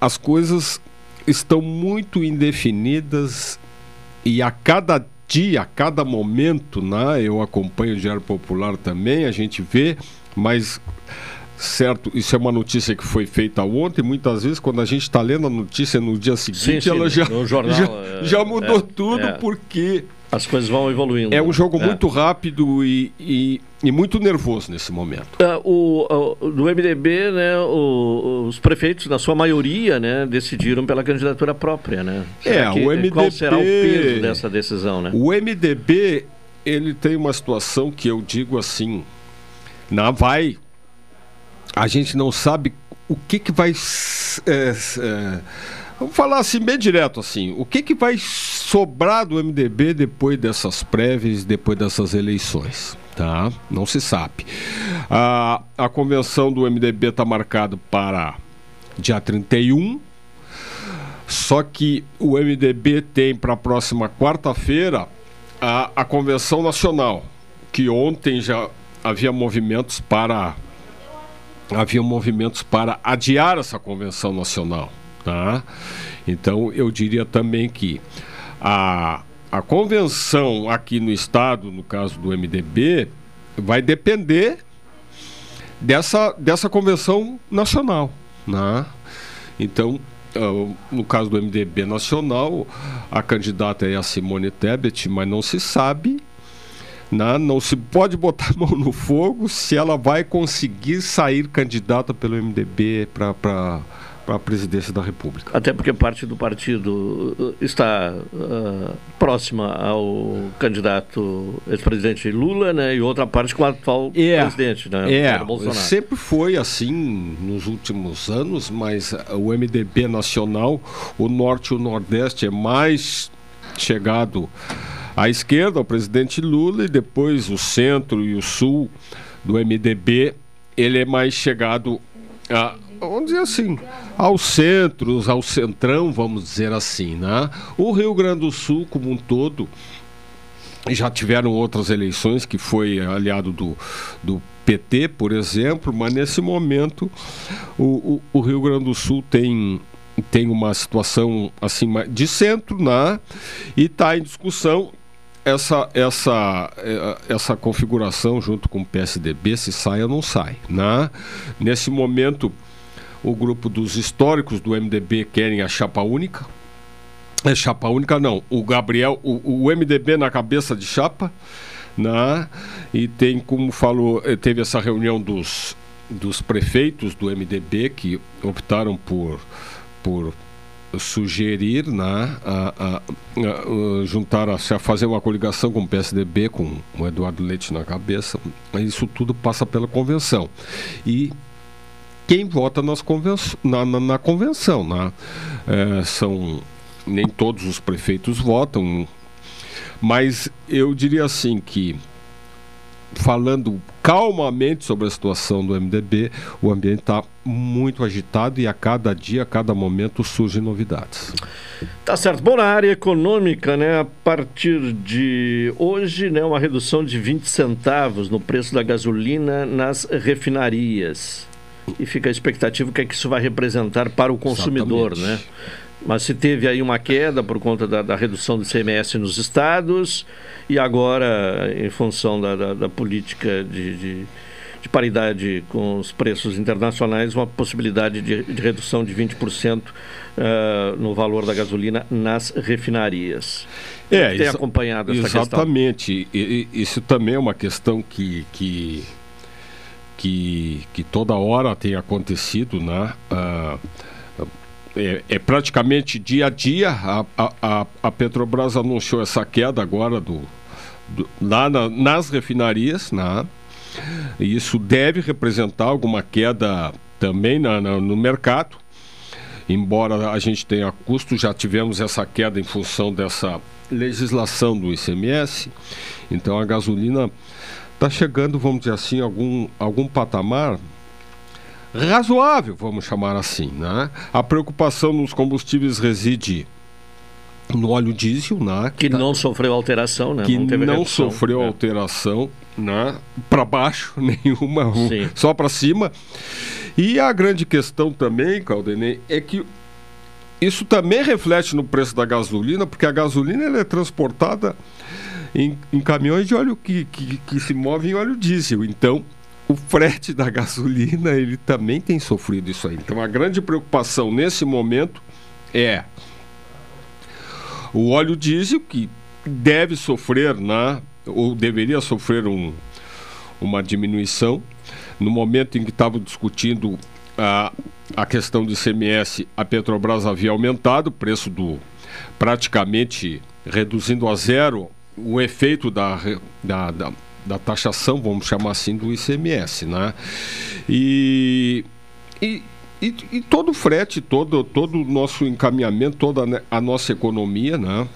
As coisas estão muito indefinidas e a cada dia, a cada momento, né? eu acompanho o Diário Popular também, a gente vê, mas certo, isso é uma notícia que foi feita ontem, muitas vezes quando a gente está lendo a notícia no dia seguinte, sim, ela já, jornal, já, é, já mudou é, tudo é. porque As coisas vão evoluindo. é um jogo É. muito rápido e, e, e muito nervoso nesse momento. Ah, o, o- do MDB, né, o- os prefeitos, na sua maioria, né, decidiram pela candidatura própria, né? É, que- o MDB Qual será o peso dessa decisão, né? O MDB, ele tem uma situação que eu digo assim, na vai, a gente não sabe o que que vai, é, é, vamos falar assim bem direto assim, o que que vai sobrar do MDB depois dessas prévias, depois dessas eleições, tá? Não se sabe. A, a convenção do MDB está marcada para dia 31, só que o MDB tem para a próxima quarta-feira a, a convenção nacional, que ontem já havia movimentos para havia movimentos para adiar essa convenção nacional, tá? Então eu diria também que a, a convenção aqui no estado, no caso do MDB, vai depender dessa, dessa convenção nacional, né? Então, ah, no caso do MDB nacional, a candidata é a Simone Tebet, mas não se sabe, né? não se pode botar a mão no fogo se ela vai conseguir sair candidata pelo MDB para a presidência da República. Até porque parte do partido uh, está uh, próxima ao candidato ex-presidente Lula, né? E outra parte com o atual presidente, né? É, Bolsonaro. sempre foi assim nos últimos anos, mas o MDB nacional, o Norte e o Nordeste é mais chegado à esquerda, ao presidente Lula, e depois o Centro e o Sul do MDB, ele é mais chegado a, vamos dizer assim, aos centros, ao centrão, vamos dizer assim, né? O Rio Grande do Sul, como um todo, já tiveram outras eleições que foi aliado do, do PT, por exemplo, mas nesse momento o, o, o Rio Grande do Sul tem, tem uma situação assim de centro, né? E está em discussão essa, essa, eh, essa configuração junto com o PSDB, se sai ou não sai. Né? Nesse momento, o grupo dos históricos do MDB querem a chapa única. É chapa única, não. O Gabriel, o, o MDB na cabeça de chapa, né? E tem, como falou, eh, teve essa reunião dos, dos prefeitos do MDB que optaram por, por sugerir né, a, a, a, juntar a, fazer uma coligação com o PSDB, com o Eduardo Leite na cabeça. Isso tudo passa pela convenção. E quem vota nas conven na, na, na, convenção. Né? É, são nem todos os prefeitos votam, mas eu diria assim que falando calmamente sobre a situação do MDB, o ambiente está muito agitado e a cada dia, a cada momento surgem novidades. Tá certo. Bom, na área econômica, né, a partir de hoje, né, uma redução de 20 centavos no preço da gasolina nas refinarias. E fica a expectativa o que é que isso vai representar para o consumidor, Exatamente. né? Mas se teve aí uma queda por conta da, da, redução do CMS nos estados e agora, em função da, da, da política de, de, de, paridade com os preços internacionais, uma possibilidade de, de redução de 20% uh, eh, no valor da gasolina nas refinarias. É, tem acompanhado essa exatamente. questão? Exatamente. Isso também é uma questão que, que, que, que toda hora tem acontecido, né? Uh, é, é, praticamente dia a dia. A, a, a, Petrobras anunciou essa queda agora do, do lá na, nas refinarias, né? E isso deve representar alguma queda também na, na, no mercado. Embora a gente tenha custo, já tivemos essa queda em função dessa legislação do ICMS. Então a gasolina está chegando, vamos dizer assim, algum, algum patamar razoável, vamos chamar assim. Né? A preocupação nos combustíveis reside no óleo diesel, né? Que não sofreu alteração, né? Que não, não sofreu é. alteração, né? Para baixo, nenhuma, Sim. só para cima. E a grande questão também, Caldenei, é que isso também reflete no preço da gasolina, porque a gasolina ela é transportada em, em caminhões de óleo que, que, que se movem em óleo diesel. Então, o frete da gasolina ele também tem sofrido isso aí. Então a grande preocupação nesse momento é o óleo diesel que deve sofrer, né, ou deveria sofrer um, uma diminuição. No momento em que estavam discutindo a, a questão do ICMS, a Petrobras havia aumentado o preço do praticamente reduzindo a zero o efeito da, da, da da taxação, vamos chamar assim, do ICMS, né? E, e, e, e todo o frete, todo, todo o nosso encaminhamento, toda a nossa economia, né?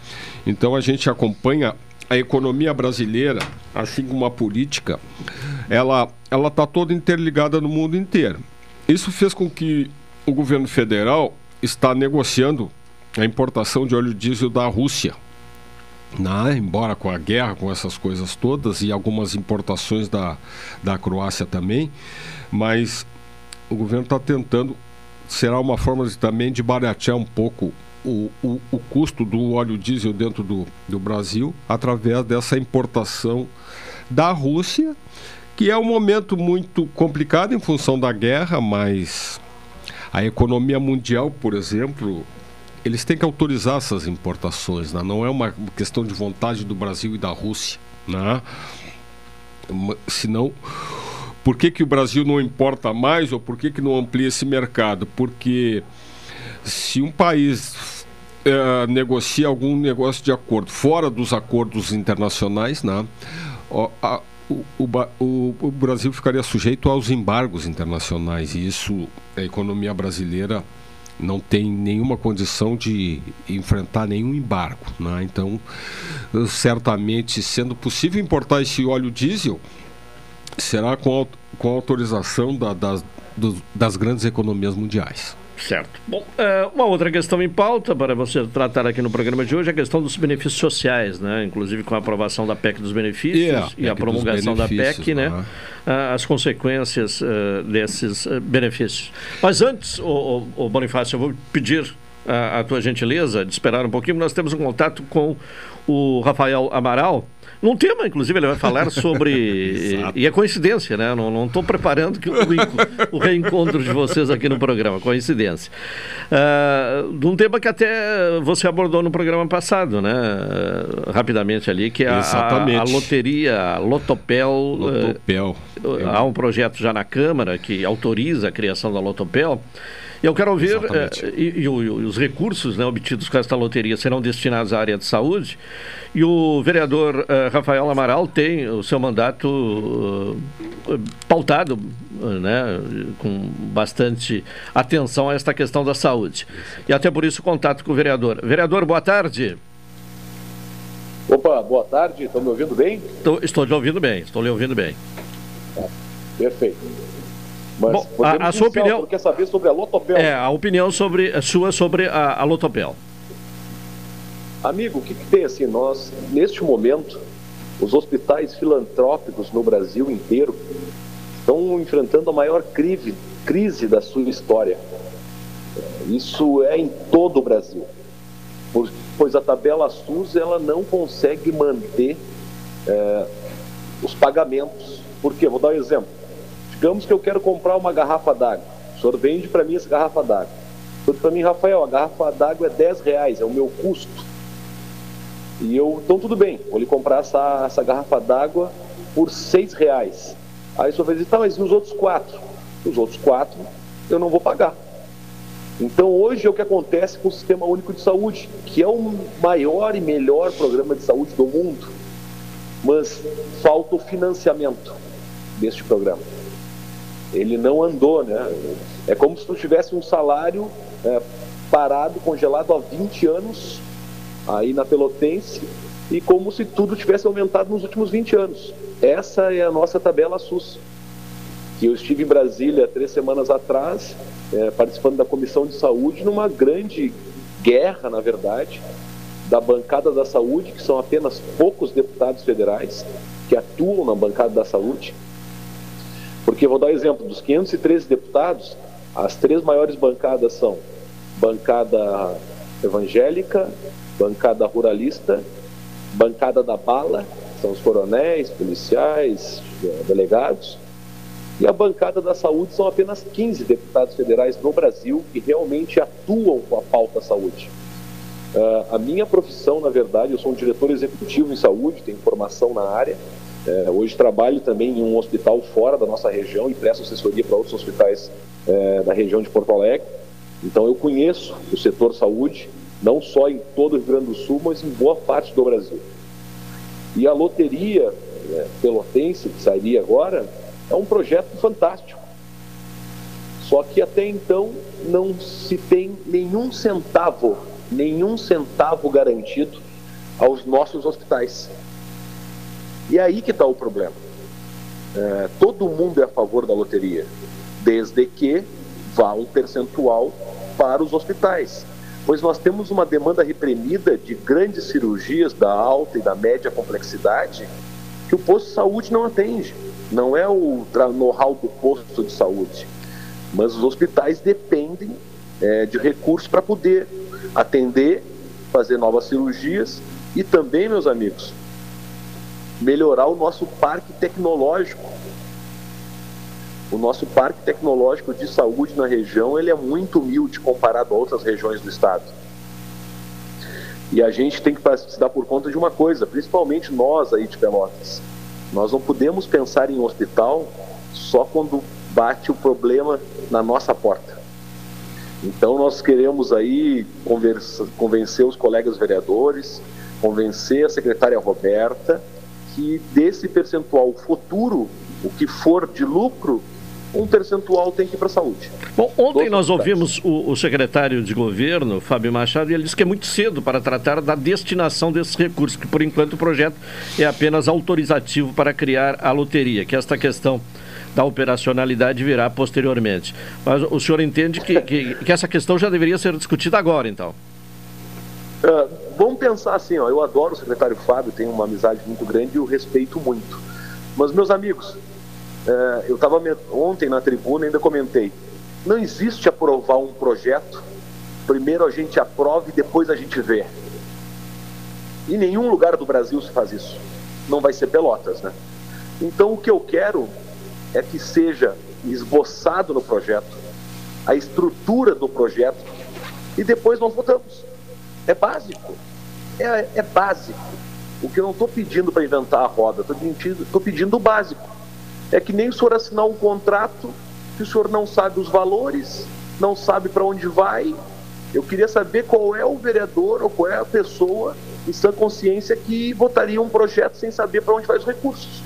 Então a gente acompanha a economia brasileira, assim como a política, ela ela está toda interligada no mundo inteiro. Isso fez com que o governo federal está negociando a importação de óleo diesel da Rússia né? embora com a guerra, com essas coisas todas e algumas importações da, da Croácia também, mas o governo está tentando, será uma forma de, também de baratear um pouco o, o, o, custo do óleo diesel dentro do, do Brasil através dessa importação da Rússia, que é um momento muito complicado em função da guerra, mas a economia mundial, por exemplo, eles têm que autorizar essas importações, né? não é uma questão de vontade do Brasil e da Rússia. Né? Senão, por que, que o Brasil não importa mais ou por que, que não amplia esse mercado? Porque se um país é, negocia algum negócio de acordo fora dos acordos internacionais, né? O, a, o, o, o, Brasil ficaria sujeito aos embargos internacionais e isso a economia brasileira não tem nenhuma condição de enfrentar nenhum embargo. Né? Então, certamente, sendo possível importar esse óleo diesel, será com, com autorização da, das, do, das grandes economias mundiais. Certo. Bom, é, uma outra questão em pauta para você tratar aqui no programa de hoje é a questão dos benefícios sociais, né? Inclusive com a aprovação da PEC dos benefícios yeah, e a promulgação da PEC, né? né? As consequências uh, desses uh, benefícios. Mas antes, o, o, o Bonifácio, eu vou pedir a, a tua gentileza de esperar um pouquinho. Nós temos um contato com o Rafael Amaral num tema, inclusive, ele vai falar sobre. e é coincidência, né? Não estou preparando que o, o, reencontro de vocês aqui no programa, coincidência. Uh, de um tema que até você abordou no programa passado, né? Uh, rapidamente ali, que é a, a, a, loteria a Lotopel. Lotopel. Uh, há um projeto já na Câmara que autoriza a criação da Lotopel Eu quero ouvir, eh, e, e, e, os recursos né, obtidos com esta loteria serão destinados à área de saúde. E o vereador uh, Rafael Amaral tem o seu mandato uh, pautado né, com bastante atenção a esta questão da saúde. E até por isso contato com o vereador. Vereador, boa tarde. Opa, boa tarde, estão me ouvindo bem? Estou, estou lhe ouvindo bem, estou lhe ouvindo bem. Perfeito. Mas Bom, a, a sua opinião. Quer saber sobre a Lotopel? É, a opinião sobre, a sua sobre a, a Lotopel. Amigo, o que, que tem assim? Nós, neste momento, os hospitais filantrópicos no Brasil inteiro estão enfrentando a maior crise, crise da sua história. Isso é em todo o Brasil, pois a tabela SUS ela não consegue manter é, os pagamentos. Por quê? Vou dar um exemplo. Digamos que eu quero comprar uma garrafa d'água. O senhor vende para mim essa garrafa d'água. Para mim, Rafael, a garrafa d'água é 10 reais, é o meu custo. E eu, então tudo bem, vou lhe comprar essa, essa garrafa d'água por 6 reais. Aí o senhor dizer, tá, mas e os outros quatro? Os outros quatro eu não vou pagar. Então hoje é o que acontece com o Sistema Único de Saúde, que é o maior e melhor programa de saúde do mundo, mas falta o financiamento deste programa. Ele não andou, né? É como se tu tivesse um salário é, parado, congelado há 20 anos aí na Pelotense e como se tudo tivesse aumentado nos últimos 20 anos. Essa é a nossa tabela SUS. Que eu estive em Brasília três semanas atrás, é, participando da Comissão de Saúde, numa grande guerra, na verdade, da bancada da saúde, que são apenas poucos deputados federais que atuam na bancada da saúde. Porque, vou dar um exemplo, dos 513 deputados, as três maiores bancadas são bancada evangélica, bancada ruralista, bancada da bala são os coronéis, policiais, eh, delegados. E a bancada da saúde são apenas 15 deputados federais no Brasil que realmente atuam com a pauta saúde. Uh, a minha profissão, na verdade, eu sou um diretor executivo em saúde, tenho formação na área. Uh, hoje trabalho também em um hospital fora da nossa região e presto assessoria para outros hospitais uh, da região de Porto Alegre. Então eu conheço o setor saúde, não só em todo o Rio Grande do Sul, mas em boa parte do Brasil. E a loteria né, pelotense, que sairia agora, é um projeto fantástico. Só que até então não se tem nenhum centavo, nenhum centavo garantido aos nossos hospitais. E é aí que está o problema. É, todo mundo é a favor da loteria, desde que vá um percentual para os hospitais pois nós temos uma demanda reprimida de grandes cirurgias da alta e da média complexidade que o posto de saúde não atende. Não é o know-how do posto de saúde, mas os hospitais dependem é, de recursos para poder atender, fazer novas cirurgias e também, meus amigos, melhorar o nosso parque tecnológico o nosso parque tecnológico de saúde na região ele é muito humilde comparado a outras regiões do estado. E a gente tem que se dar por conta de uma coisa, principalmente nós aí de Pelotas. Nós não podemos pensar em hospital só quando bate o problema na nossa porta. Então nós queremos aí conversa, convencer os colegas vereadores, convencer a secretária Roberta que desse percentual futuro, o que for de lucro, um percentual tem que ir para a saúde. Bom, ontem nós ouvimos o, o, secretário de governo, Fábio Machado, e ele disse que é muito cedo para tratar da destinação desses recursos, que por enquanto o projeto é apenas autorizativo para criar a loteria, que esta questão da operacionalidade virá posteriormente. Mas o senhor entende que, que, que essa questão já deveria ser discutida agora, então? Uh, vamos pensar assim, ó, eu adoro o secretário Fábio, tenho uma amizade muito grande e o respeito muito. Mas, meus amigos, é, eu estava ontem na tribuna ainda comentei. Não existe aprovar um projeto, primeiro a gente aprova e depois a gente vê. Em nenhum lugar do Brasil se faz isso. Não vai ser Pelotas, né? Então o que eu quero é que seja esboçado no projeto, a estrutura do projeto, e depois nós votamos. É básico. É, é básico. O que eu não estou pedindo para inventar a roda, estou pedindo, o básico é que nem o senhor assinar um contrato que o senhor não sabe os valores, não sabe para onde vai. Eu queria saber qual é o vereador ou qual é a pessoa em sã consciência que votaria um projeto sem saber para onde vai os recursos.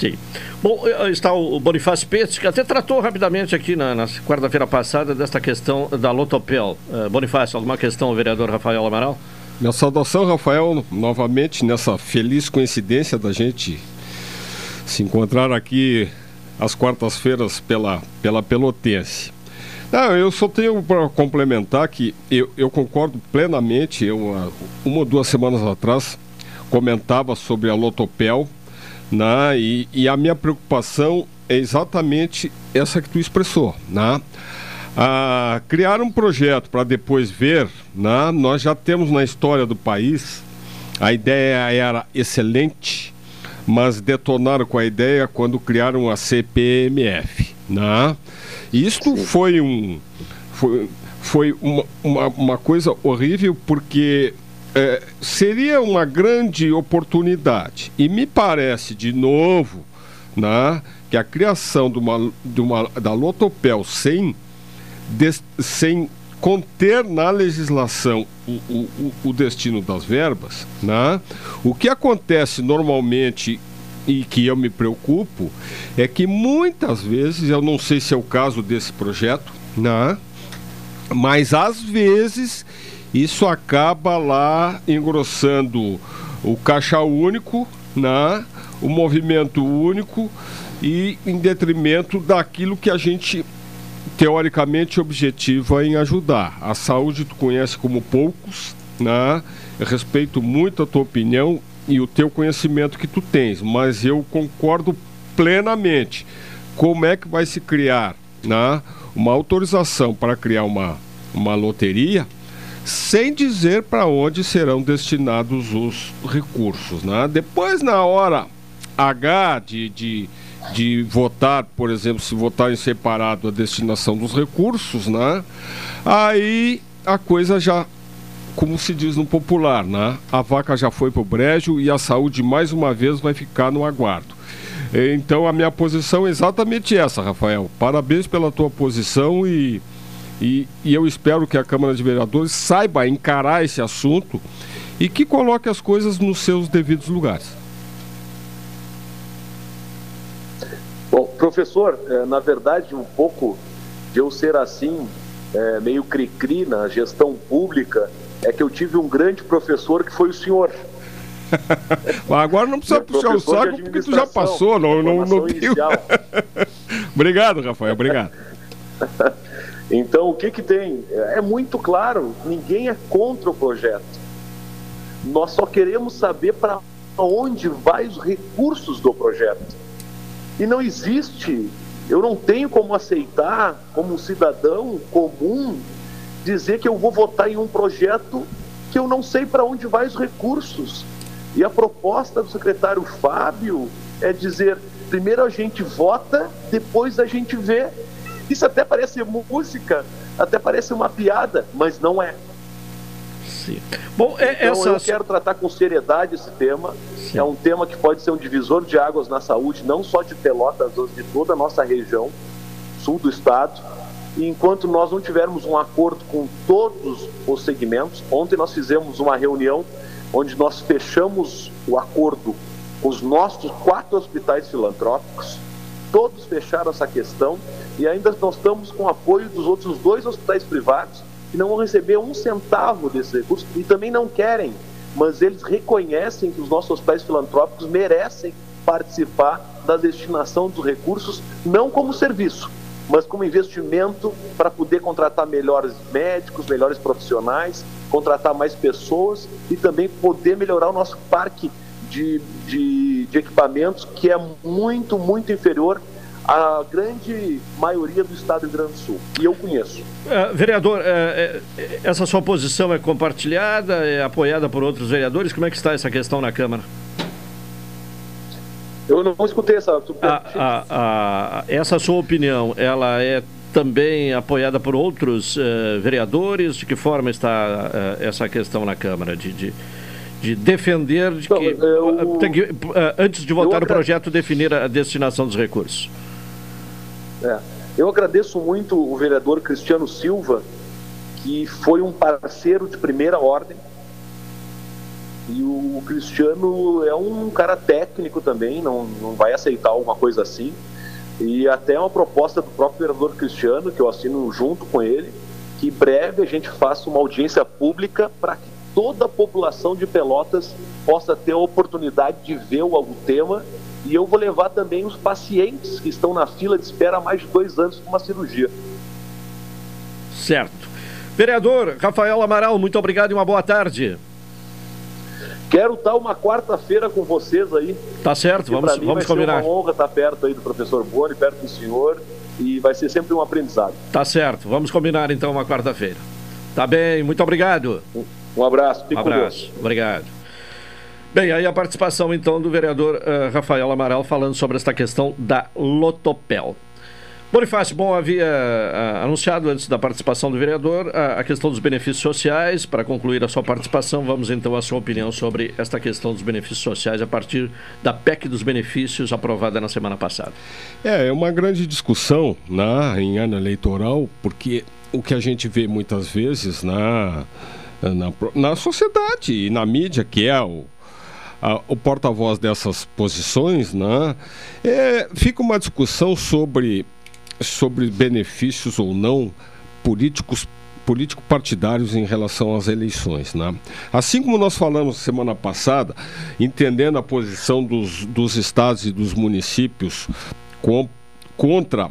Sim. Bom, eh, está o Bonifácio Pete, que até tratou rapidamente aqui na, na quarta-feira passada desta questão da Lotopel. Uh, Bonifácio, alguma questão, vereador Rafael Amaral? Minha saudação, Rafael, novamente nessa feliz coincidência da gente se encontrar aqui às quartas-feiras pela, pela Pelotense. Não, eu só tenho para complementar que eu, eu concordo plenamente. Eu, uma ou duas semanas atrás, comentava sobre a Lotopel, né, e, e a minha preocupação é exatamente essa que tu expressou. Né? Ah, criar um projeto para depois ver, né, nós já temos na história do país, a ideia era excelente, mas detonaram com a ideia quando criaram a CPMF. Né? Isto foi um foi, foi uma, uma, uma coisa horrível porque é, seria uma grande oportunidade. E me parece, de novo, né, que a criação de uma, de uma, da Lotopel sem, sem conter na legislação o, o, o destino das verbas, né, o que acontece normalmente e que eu me preocupo é que muitas vezes, eu não sei se é o caso desse projeto, né? mas às vezes isso acaba lá engrossando o caixa único, né? o movimento único e em detrimento daquilo que a gente teoricamente objetiva em ajudar. A saúde tu conhece como poucos, né? Eu respeito muito a tua opinião e o teu conhecimento que tu tens, mas eu concordo plenamente. Como é que vai se criar né, uma autorização para criar uma, uma loteria sem dizer para onde serão destinados os recursos? Né? Depois, na hora H de, de, de votar, por exemplo, se votar em separado a destinação dos recursos, né? aí a coisa já como se diz no popular, né? A vaca já foi pro brejo e a saúde mais uma vez vai ficar no aguardo. Então a minha posição é exatamente essa, Rafael. Parabéns pela tua posição e, e, e eu espero que a Câmara de Vereadores saiba encarar esse assunto e que coloque as coisas nos seus devidos lugares. Bom, professor, é, na verdade, um pouco de eu ser assim, é, meio cri-cri na gestão pública, é que eu tive um grande professor que foi o senhor. Agora não precisa puxar o saco porque tu já passou, não, não, não Obrigado, Rafael, obrigado. então, o que que tem? É muito claro, ninguém é contra o projeto. Nós só queremos saber para onde vai os recursos do projeto. E não existe, eu não tenho como aceitar, como um cidadão comum, dizer que eu vou votar em um projeto que eu não sei para onde vai os recursos. E a proposta do secretário Fábio é dizer: primeiro a gente vota, depois a gente vê. Isso até parece música, até parece uma piada, mas não é. Sim. Bom, é, então, essa... eu quero tratar com seriedade esse tema. Sim. É um tema que pode ser um divisor de águas na saúde, não só de Pelotas, mas de toda a nossa região, sul do estado e enquanto nós não tivermos um acordo com todos os segmentos, ontem nós fizemos uma reunião onde nós fechamos o acordo com os nossos quatro hospitais filantrópicos, todos fecharam essa questão e ainda nós estamos com o apoio dos outros dois hospitais privados que não vão receber um centavo desse recurso e também não querem, mas eles reconhecem que os nossos hospitais filantrópicos merecem participar da destinação dos recursos, não como serviço, mas como investimento para poder contratar melhores médicos, melhores profissionais, contratar mais pessoas e também poder melhorar o nosso parque de, de, de equipamentos, que é muito, muito inferior à grande maioria do estado do Rio Grande do Sul. E eu conheço. É, vereador, é, essa sua posição é compartilhada, é apoiada por outros vereadores? Como é que está essa questão na Câmara? Eu não escutei essa. A, a, a, essa sua opinião, ela é também apoiada por outros uh, vereadores? De que forma está uh, essa questão na Câmara de, de, de defender de que, eu, que uh, antes de votar o projeto definir a destinação dos recursos? É. Eu agradeço muito o vereador Cristiano Silva, que foi um parceiro de primeira ordem. E o Cristiano é um cara técnico também, não, não vai aceitar alguma coisa assim. E até uma proposta do próprio vereador Cristiano, que eu assino junto com ele, que em breve a gente faça uma audiência pública para que toda a população de Pelotas possa ter a oportunidade de ver o, tema e eu vou levar também os pacientes que estão na fila de espera há mais de dois anos com uma cirurgia. Certo. Vereador Rafael Amaral, muito obrigado e uma boa tarde. Quero estar uma quarta-feira com vocês aí. Tá certo, vamos, mim vamos vai combinar. Ser uma honra estar perto aí do professor Boni, perto do senhor, e vai ser sempre um aprendizado. Tá certo, vamos combinar então uma quarta-feira. Tá bem, muito obrigado. Um abraço, fique Um abraço, obrigado. Bem, aí a participação então do vereador eh, Rafael Amaral falando sobre esta questão da Lotopel. Bonifácio, bom, havia ah, anunciado antes da participação do vereador ah, a questão dos benefícios sociais. Para concluir a sua participação, vamos então à sua opinião sobre esta questão dos benefícios sociais a partir da PEC dos benefícios aprovada na semana passada. É, é uma grande discussão né, em ano eleitoral, porque o que a gente vê muitas vezes na, na, na sociedade e na mídia, que é o, a- o porta-voz dessas posições, né, é, fica uma discussão sobre, sobre benefícios ou não políticos político-partidários em relação às eleições. Né? Assim como nós falamos semana passada, entendendo a posição dos, dos estados e dos municípios com, contra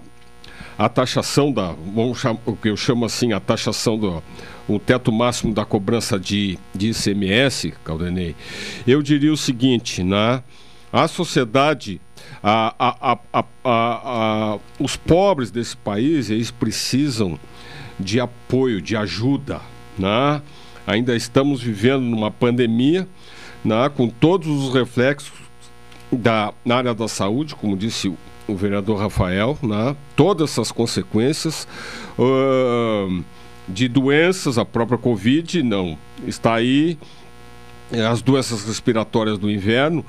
a taxação da, vamos chamar, o que eu chamo assim, a taxação do o teto máximo da cobrança de, de ICMS, Caldenei, eu diria o seguinte, né? A sociedade, a, a, a, os pobres desse país, eles precisam de apoio, de ajuda, né? Ainda estamos vivendo numa pandemia, né? Com todos os reflexos da, na área da saúde, como disse o, o vereador Rafael, né? todas essas consequências ahn, de doenças, a própria Covid, não, está aí, é, as doenças respiratórias do inverno.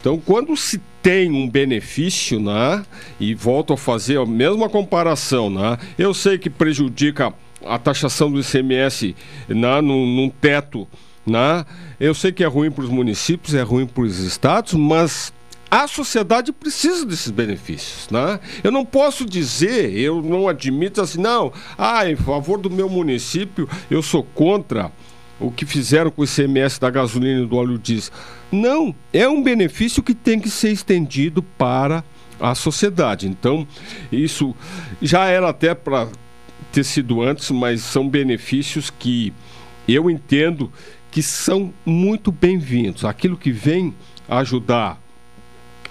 Então, quando se tem um benefício, né, e volto a fazer a mesma comparação, né, eu sei que prejudica a taxação do ICMS né, num, num teto, né, eu sei que é ruim para os municípios, é ruim para os estados, mas a sociedade precisa desses benefícios, né? Eu não posso dizer, eu não admito assim, não, ah, em favor do meu município, eu sou contra o que fizeram com o ICMS da gasolina e do óleo diesel. Não, é um benefício que tem que ser estendido para a sociedade. Então, isso já era até para ter sido antes, mas são benefícios que eu entendo que são muito bem-vindos. Aquilo que vem ajudar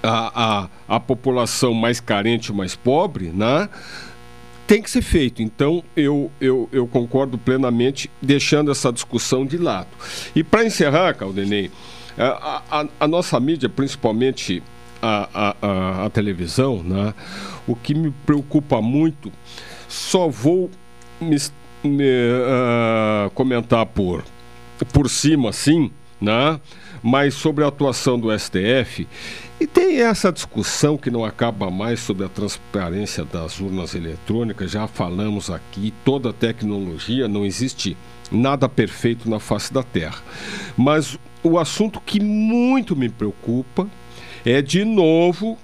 a, a, a população mais carente, mais pobre, né? tem que ser feito. Então, eu, eu, eu concordo plenamente, deixando essa discussão de lado. E para encerrar, Caldenei, a, a, a nossa mídia, principalmente a, a, a, televisão, né? o que me preocupa muito, só vou me, me, ah, comentar por, por cima, sim, né? mas sobre a atuação do STF. E tem essa discussão que não acaba mais sobre a transparência das urnas eletrônicas. Já falamos aqui, toda a tecnologia, não existe nada perfeito na face da Terra. Mas o assunto que muito me preocupa é, de novo,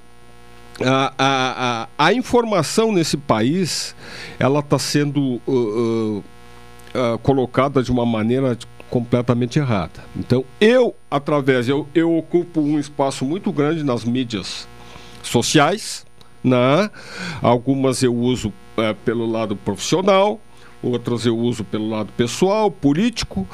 a, a, a, a informação nesse país ela está sendo uh, uh, uh, colocada de uma maneira completamente errada. Então, eu, através, eu, eu ocupo um espaço muito grande nas mídias sociais, né? algumas eu uso é, pelo lado profissional, outras eu uso pelo lado pessoal, político.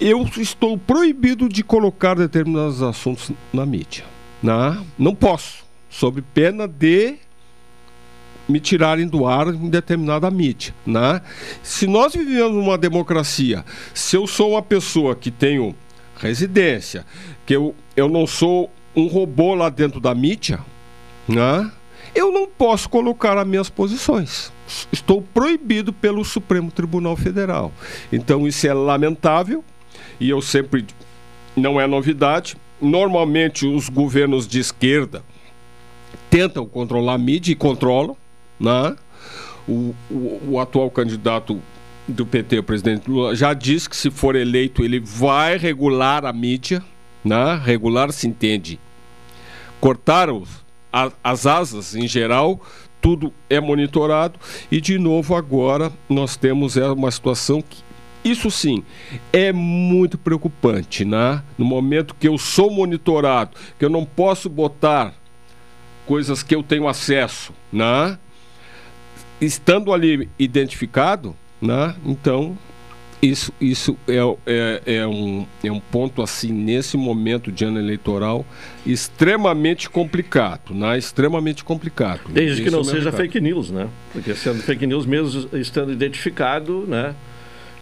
Eu estou proibido de colocar determinados assuntos na mídia. Né? Não posso, sob pena de me tirarem do ar em determinada mídia, né? Se nós vivemos numa democracia, se eu sou uma pessoa que tenho residência, que eu, eu não sou um robô lá dentro da mídia, né? Eu não posso colocar as minhas posições. Estou proibido pelo Supremo Tribunal Federal. Então isso é lamentável e eu sempre não é novidade. Normalmente os governos de esquerda tentam controlar a mídia e controlam, né? o, o, o atual candidato do PT, o presidente Lula, já disse que se for eleito ele vai regular a mídia, né? regular se entende. Cortaram a, as asas em geral, tudo é monitorado e de novo agora nós temos é uma situação que isso sim é muito preocupante, né? No momento que eu sou monitorado, que eu não posso botar coisas que eu tenho acesso, né? Estando ali identificado, né? Então isso, isso é, é, é, um, é um ponto assim nesse momento de ano eleitoral extremamente complicado, né? Extremamente complicado. Desde que não seja fake news, né? Porque sendo fake news mesmo estando identificado, né?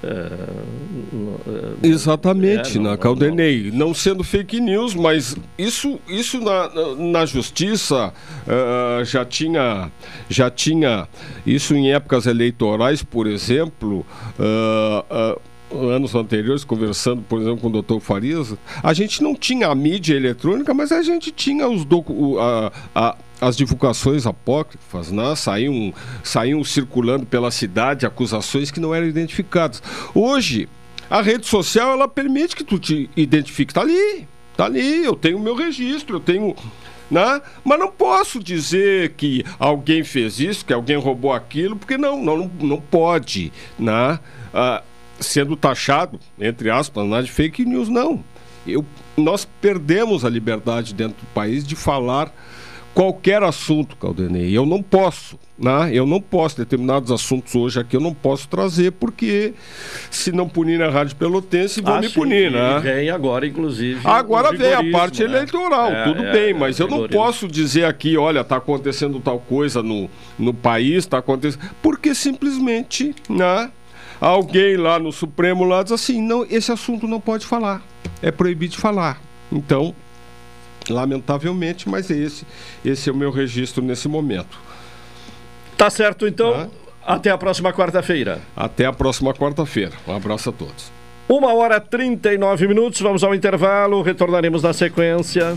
É, Exatamente, é, não, na Caldenei. Não, não, sendo fake news, mas isso, isso na, na justiça uh, já, tinha, já tinha. Isso em épocas eleitorais, por exemplo. Uh, uh, anos anteriores, conversando, por exemplo, com o doutor Farias, a gente não tinha a mídia eletrônica, mas a gente tinha os docu a, a, as divulgações apócrifas, né? saíam, saíam circulando pela cidade acusações que não eram identificadas. Hoje, a rede social ela permite que tu te identifique. Está ali, está ali, eu tenho meu registro, eu tenho. Né? Mas não posso dizer que alguém fez isso, que alguém roubou aquilo, porque não, não, não pode. Né? Ah, sendo taxado, entre aspas, né, de fake news, não. Eu, nós perdemos a liberdade dentro do país de falar qualquer assunto, Caldenei. Eu não posso, né? Eu não posso, determinados assuntos hoje aqui eu não posso trazer, porque se não punir a Rádio Pelotense, vão ah, me sim, punir, né? Vem agora, inclusive. Agora vem a parte né? eleitoral, é, tudo é, bem, mas eu não posso dizer aqui, olha, está acontecendo tal coisa no, no país, está acontecendo. Porque simplesmente, né? Alguém lá no Supremo lá diz assim, não, esse assunto não pode falar. É proibido de falar. Então, lamentavelmente, mas esse, esse é o meu registro nesse momento. Tá certo, então. Ah. Até a próxima quarta-feira. Até a próxima quarta-feira. Um abraço a todos. Uma hora e 39 minutos, vamos ao intervalo, retornaremos na sequência.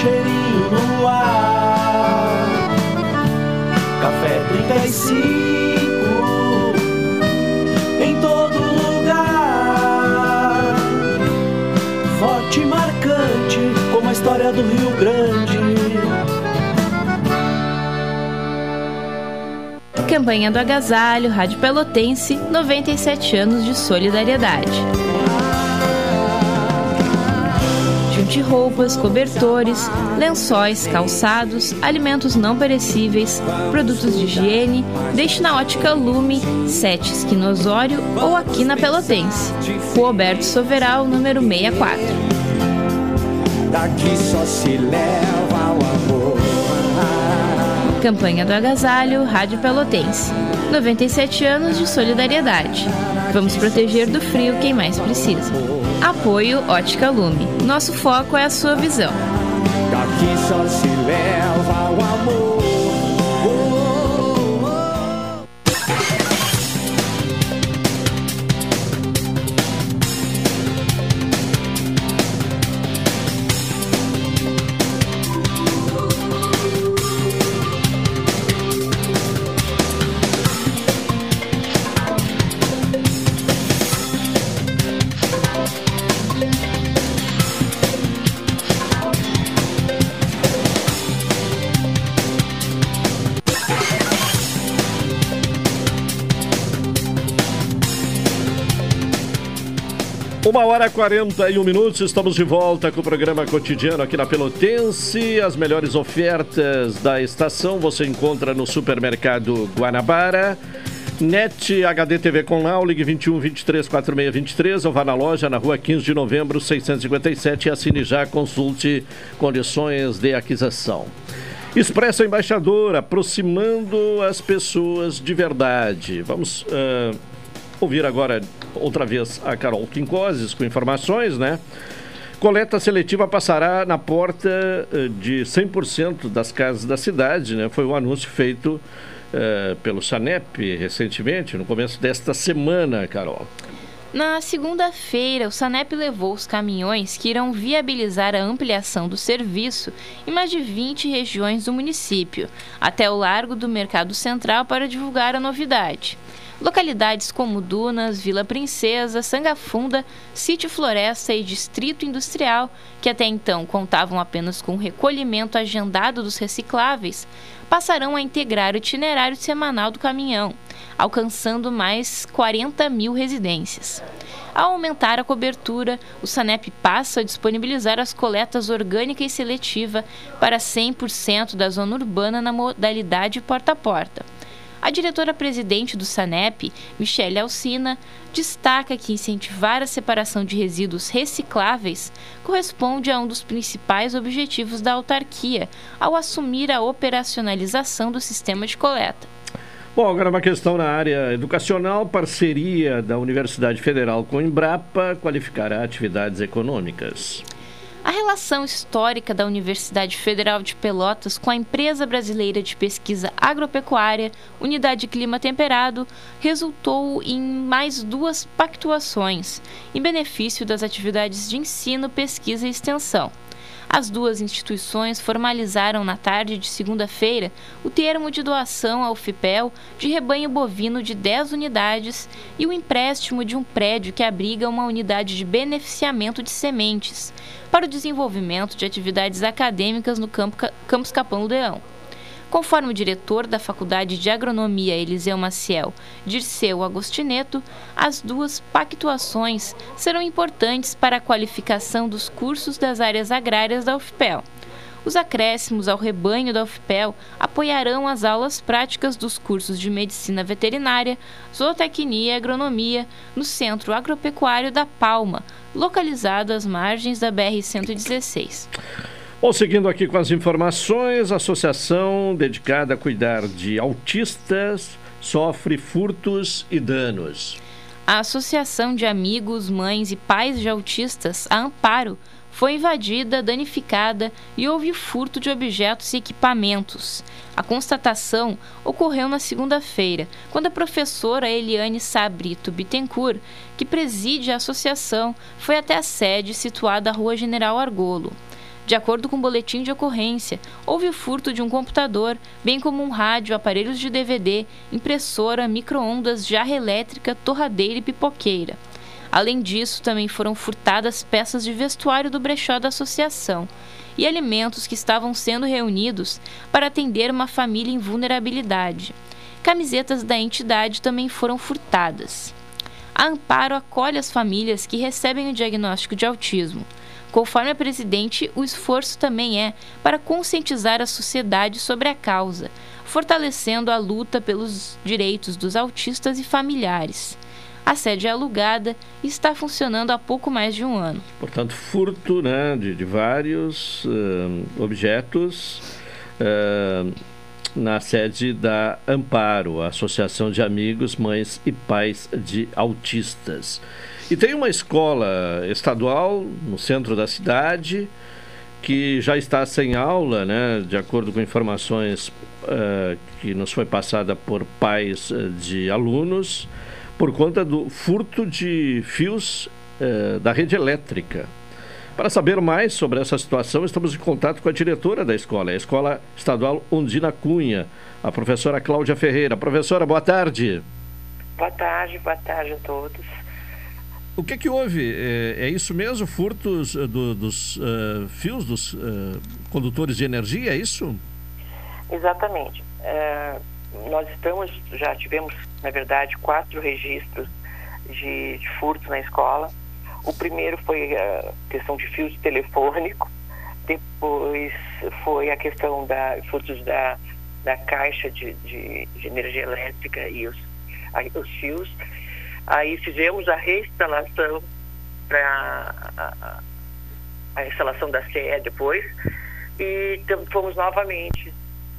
cheirinho no ar. Café 35 em todo lugar. Forte e marcante como a história do Rio Grande. Campanha do Agasalho, Rádio Pelotense, 97 anos de solidariedade. De roupas, cobertores, lençóis, calçados, alimentos não perecíveis, produtos de higiene, deixe na ótica Lume, 7 Esquina Osório ou aqui na Pelotense. Rua Alberto Soveral, número 64. Daqui só se leva o amor. Campanha do Agasalho, Rádio Pelotense. 97 anos de solidariedade. Vamos proteger do frio quem mais precisa. Apoio Ótica Lume. Nosso foco é a sua visão. Só se leva o amor. Uma hora e 41 minutos, estamos de volta com o programa cotidiano aqui na Pelotense. As melhores ofertas da estação você encontra no supermercado Guanabara. NET HD TV com Lau, ligue 21 23 46 23 ou vá na loja na rua 15 de novembro 657 e assine já, consulte condições de aquisição. Expresso Embaixador, aproximando as pessoas de verdade. Vamos uh, ouvir agora outra vez a Carol Quincoses com informações, né? Coleta seletiva passará na porta uh, de 100% das casas da cidade, né? Foi um anúncio feito uh, pelo SANEP recentemente, no começo desta semana, Carol. Na segunda-feira, o SANEP levou os caminhões que irão viabilizar a ampliação do serviço em mais de 20 regiões do município, até o Largo do Mercado Central para divulgar a novidade. Localidades como Dunas, Vila Princesa, Sangafunda, Sítio Floresta e Distrito Industrial, que até então contavam apenas com o recolhimento agendado dos recicláveis, passarão a integrar o itinerário semanal do caminhão alcançando mais 40 mil residências. Ao aumentar a cobertura, o SANEP passa a disponibilizar as coletas orgânica e seletiva para 100% da zona urbana na modalidade porta a porta. A diretora-presidente do SANEP, Michele Alcina, destaca que incentivar a separação de resíduos recicláveis corresponde a um dos principais objetivos da autarquia ao assumir a operacionalização do sistema de coleta. Bom, agora uma questão na área educacional, parceria da Universidade Federal com a Embrapa qualificará atividades econômicas. A relação histórica da Universidade Federal de Pelotas com a Empresa Brasileira de Pesquisa Agropecuária, Unidade Clima Temperado, resultou em mais duas pactuações, em benefício das atividades de ensino, pesquisa e extensão. As duas instituições formalizaram na tarde de segunda-feira o termo de doação ao FIPEL de rebanho bovino de 10 unidades e o empréstimo de um prédio que abriga uma unidade de beneficiamento de sementes para o desenvolvimento de atividades acadêmicas no Campus Capão do Leão. Conforme o diretor da Faculdade de Agronomia Eliseu Maciel, Dirceu Agostineto, as duas pactuações serão importantes para a qualificação dos cursos das áreas agrárias da UFPEL. Os acréscimos ao rebanho da UFPEL apoiarão as aulas práticas dos cursos de Medicina Veterinária, Zootecnia e Agronomia no Centro Agropecuário da Palma, localizado às margens da BR-116. Bom, seguindo aqui com as informações, a associação dedicada a cuidar de autistas sofre furtos e danos. A Associação de Amigos, Mães e Pais de Autistas, a Amparo, foi invadida, danificada e houve furto de objetos e equipamentos. A constatação ocorreu na segunda-feira, quando a professora Eliane Sabrito Bittencourt, que preside a associação, foi até a sede situada na Rua General Argolo. De acordo com o boletim de ocorrência, houve o furto de um computador, bem como um rádio, aparelhos de DVD, impressora, micro-ondas, jarra elétrica, torradeira e pipoqueira. Além disso, também foram furtadas peças de vestuário do brechó da associação e alimentos que estavam sendo reunidos para atender uma família em vulnerabilidade. Camisetas da entidade também foram furtadas. A Amparo acolhe as famílias que recebem o diagnóstico de autismo. Conforme a presidente, o esforço também é para conscientizar a sociedade sobre a causa, fortalecendo a luta pelos direitos dos autistas e familiares. A sede é alugada e está funcionando há pouco mais de um ano. Portanto, furto né, de, de vários uh, objetos uh, na sede da Amparo, Associação de Amigos, Mães e Pais de Autistas. E tem uma escola estadual no centro da cidade que já está sem aula, né, de acordo com informações uh, que nos foi passada por pais uh, de alunos, por conta do furto de fios uh, da rede elétrica. Para saber mais sobre essa situação, estamos em contato com a diretora da escola, a Escola Estadual Undina Cunha, a professora Cláudia Ferreira. Professora, boa tarde. Boa tarde, boa tarde a todos. O que, que houve? É, é isso mesmo? Furtos uh, do, dos uh, fios dos uh, condutores de energia, é isso? Exatamente. nós estamos, já tivemos, na verdade, quatro registros de, de furto na escola. O primeiro foi a questão de fios telefônico, depois foi a questão da furtos da, da caixa de, de, de energia elétrica e os, a, os fios. Aí fizemos a reinstalação para a, a, instalação da CE depois e fomos novamente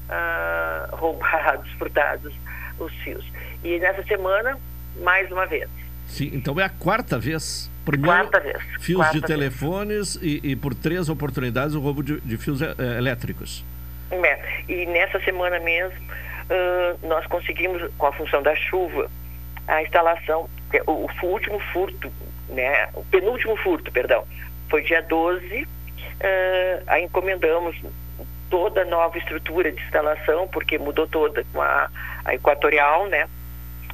ah, roubados, furtados os fios. E nessa semana, mais uma vez. Sim, então é a quarta vez. Primeiro, quarta vez. Fios quarta de telefones e, e, por três oportunidades o roubo de, de fios é, elétricos. É, e nessa semana mesmo uh, nós conseguimos, com a função da chuva, a instalação, o, o último furto, né, o penúltimo furto, perdão, foi dia 12, uh, aí encomendamos toda a nova estrutura de instalação, porque mudou toda com a, a equatorial, né?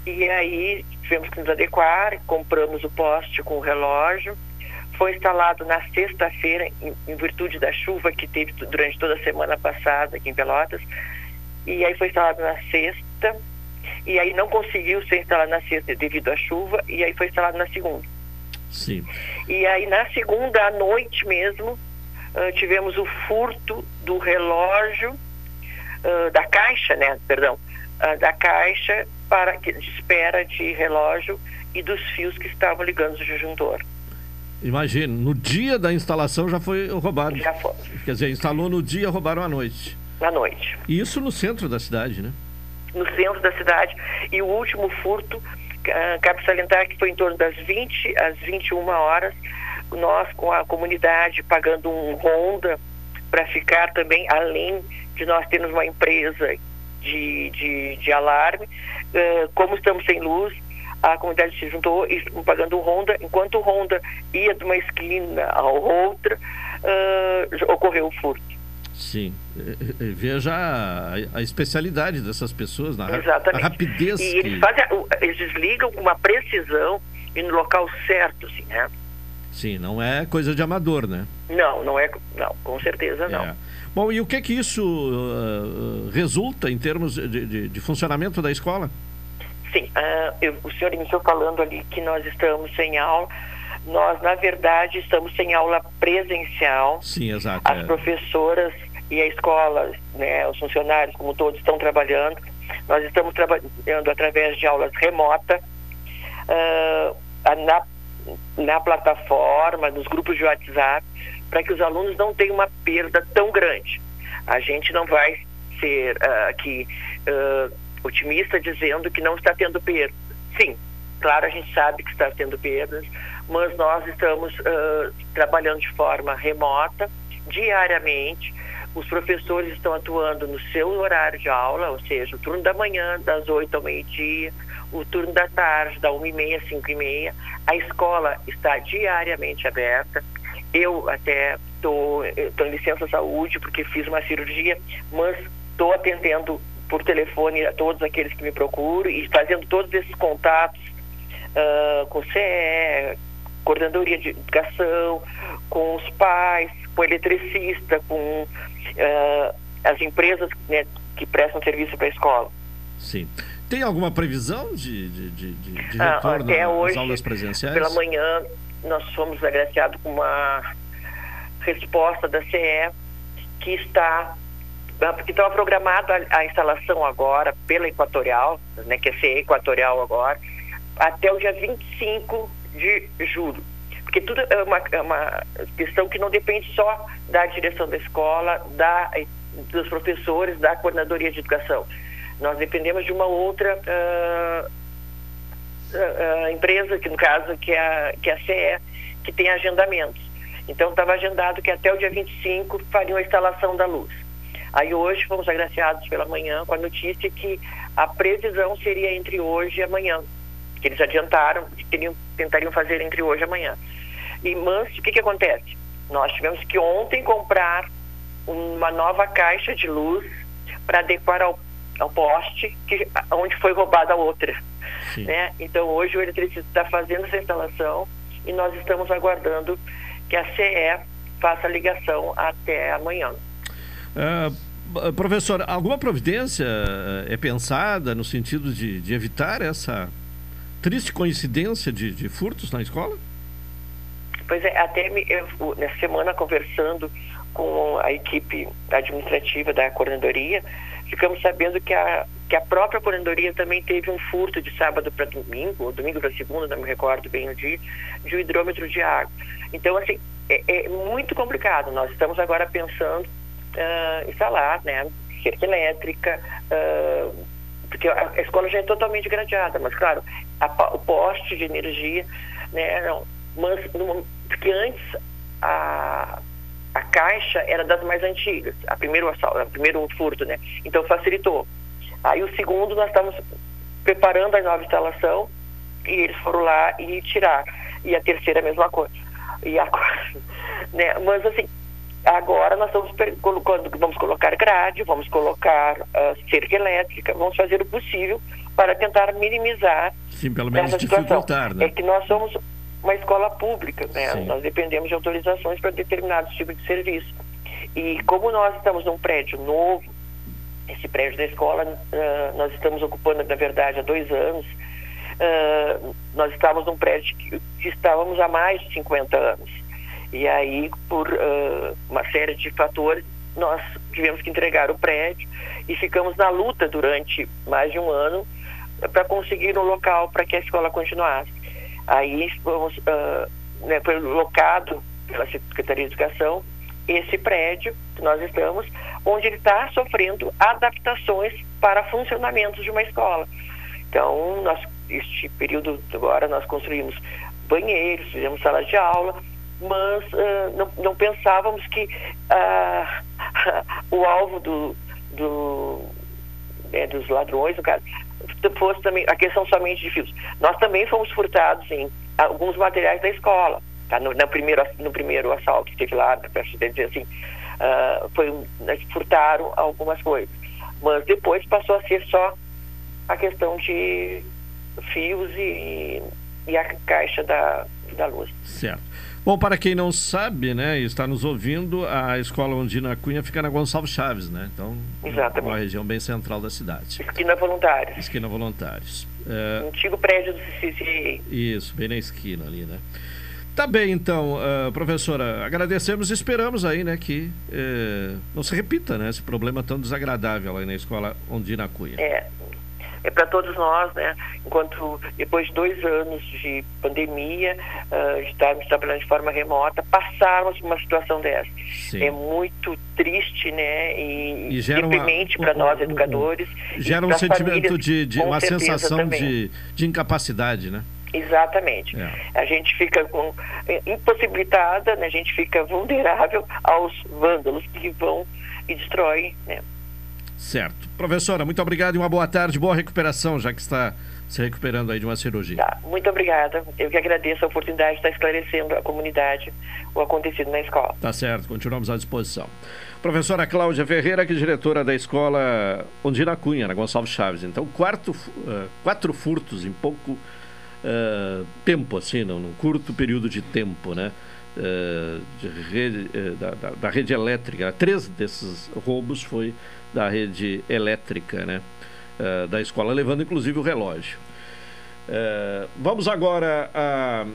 E aí tivemos que nos adequar, compramos o poste com o relógio. Foi instalado na sexta-feira, em, em, virtude da chuva que teve durante toda a semana passada aqui em Pelotas. E aí foi instalado na sexta, e aí não conseguiu ser instalado na sexta devido à chuva, e aí foi instalado na segunda. Sim. E aí na segunda à noite mesmo, uh, tivemos o furto do relógio, uh, da caixa, né? Perdão, uh, da caixa para de espera de relógio e dos fios que estavam ligando o disjuntor. Imagina, no dia da instalação já foi roubado. Já foi. Quer dizer, instalou no dia, roubaram à noite. À noite. E isso no centro da cidade, né? No centro da cidade. E o último furto, uh, cabe salientar que foi em torno das 20 às 21 horas, nós com a comunidade pagando um Honda para ficar também, além de nós termos uma empresa de, de, de alarme, uh, como estamos sem luz, a comunidade se juntou e pagando o Honda, enquanto o Honda ia de uma esquina a outra, uh, ocorreu o furto. Sim, veja a, a, especialidade dessas pessoas, na Exatamente. a rapidez. E eles, fazem, eles desligam com uma precisão e no local certo, assim, né? Sim, não é coisa de amador, né? Não, não é, não, com certeza não. É. Bom, e o que que isso uh, resulta em termos de, de, de, funcionamento da escola? Sim, uh, eu, o senhor iniciou falando ali que nós estamos sem aula. Nós, na verdade, estamos sem aula presencial. Sim, exato. As é. professoras e a escola, né, os funcionários, como todos, estão trabalhando. Nós estamos trabalhando através de aulas remotas. Uh, na, na plataforma, nos grupos de WhatsApp, para que os alunos não tenham uma perda tão grande. A gente não vai ser uh, aqui uh, otimista dizendo que não está tendo perda. Sim, claro, a gente sabe que está tendo perdas, mas nós estamos trabalhando de forma remota, diariamente. Os professores estão atuando no seu horário de aula, ou seja, o turno da manhã, das 8 ao meio-dia, o turno da tarde, da 1h30 às 5h30. A escola está diariamente aberta. Eu até estou em licença saúde porque fiz uma cirurgia, mas estou atendendo por telefone a todos aqueles que me procuram e fazendo todos esses contatos uh, com o CE, coordenadoria de educação, com os pais, com o eletricista, com uh, as empresas né, que prestam serviço para a escola. Sim. Tem alguma previsão de, de, de, de Ah, retorno até hoje, aulas presenciais? Pela manhã, nós fomos agraciados com uma resposta da CE que está porque estava programada a, a instalação agora pela Equatorial, né, que é CE Equatorial agora, até o dia 25 de julho. Porque tudo é uma, é uma questão que não depende só da direção da escola, da, dos professores, da coordenadoria de educação. Nós dependemos de uma outra ah, ah, empresa, que no caso que é, a, que é a CE, que tem agendamentos. Então estava agendado que até o dia 25 fariam a instalação da luz. Aí hoje fomos agraciados pela manhã com a notícia que a previsão seria entre hoje e amanhã. Que eles adiantaram, que teriam, tentariam fazer entre hoje e amanhã. E, mas o que, que acontece? Nós tivemos que ontem comprar uma nova caixa de luz para adequar ao, ao poste que, onde foi roubada a outra. Né? Então hoje o eletricista está fazendo essa instalação e nós estamos aguardando que a CE faça a ligação até amanhã. Uh, professor, alguma providência é pensada no sentido de, de evitar essa triste coincidência de, de, furtos na escola? Pois é, até me, eu, nessa semana conversando com a equipe administrativa da coordenadoria, ficamos sabendo que a, que a própria coordenadoria também teve um furto de sábado para domingo, ou domingo para segunda, não me recordo bem o dia, de um hidrômetro de água. Então, assim, é, é muito complicado. Nós estamos agora pensando uh, instalar, né, cerca elétrica, uh, porque a, escola já é totalmente gradeada, mas, claro, a, o poste de energia, né, não, mas, porque antes a a caixa era das mais antigas, a primeiro assalto, a primeiro furto, né? Então facilitou. Aí o segundo nós estamos preparando a nova instalação e eles foram lá e tirar. E a terceira a mesma coisa. E agora, né? Mas assim, agora nós estamos colocando, vamos colocar grade, vamos colocar uh, cerca elétrica, vamos fazer o possível para tentar minimizar Sim, pelo menos essa dificultar, né? É que nós somos uma escola pública, né? Sim. Nós dependemos de autorizações para determinados tipos de serviço. E como nós estamos num prédio novo, esse prédio da escola, uh, nós estamos ocupando, na verdade, há dois anos, uh, nós estávamos num prédio que, que, estávamos há mais de 50 anos. E aí, por uh, uma série de fatores, nós tivemos que entregar o prédio e ficamos na luta durante mais de um ano para conseguir um local para que a escola continuasse. Aí fomos, uh, né, foi locado pela Secretaria de Educação esse prédio que nós estamos, onde ele está sofrendo adaptações para funcionamentos de uma escola. Então, nós, este período agora nós construímos banheiros, fizemos salas de aula, mas uh, não, não, pensávamos que uh, o alvo do, do, né, dos ladrões, no caso, fosse também a questão somente de fios. Nós também fomos furtados em alguns materiais da escola. Tá? No, no, primeiro, no primeiro assalto que teve lá, para dizer assim, uh, foi, né, furtaram algumas coisas. Mas depois passou a ser só a questão de fios e, e a caixa da, da luz. Certo. Bom, para quem não sabe, né, e está nos ouvindo, a Escola Ondina Cunha fica na Gonçalves Chaves, né? Então, Exatamente. uma região bem central da cidade. Esquina Voluntários. Esquina Voluntários. É... Antigo prédio do CCA. Isso, bem na esquina ali, né? Tá bem, então, uh, professora, agradecemos e esperamos aí, né, que uh, não se repita, né, esse problema tão desagradável aí na escola Ondina Cunha. É, é para todos nós, né? Enquanto depois de dois anos de pandemia, uh, estarmos trabalhando de forma remota, passarmos por uma situação dessa. Sim. É muito triste, né? E, e deprimente para nós, educadores. Gera um sentimento de, de uma sensação de, de incapacidade, né? Exatamente. É. A gente fica com, impossibilitada, né? a gente fica vulnerável aos vândalos que vão e destroem né? Certo. Professora, muito obrigado e uma boa tarde, boa recuperação, já que está se recuperando aí de uma cirurgia. Tá, muito obrigada. Eu que agradeço a oportunidade de estar esclarecendo a comunidade o acontecido na escola. Tá certo, continuamos à disposição. Professora Cláudia Ferreira, que é diretora da escola Ondina Cunha, na Gonçalves Chaves. Então, quarto, uh, quatro furtos em pouco uh, tempo, assim, não, num curto período de tempo, né? Uh, rede, da, da, da rede elétrica. Três desses roubos foi da rede elétrica né, uh, da escola, levando inclusive o relógio. Uh, vamos agora à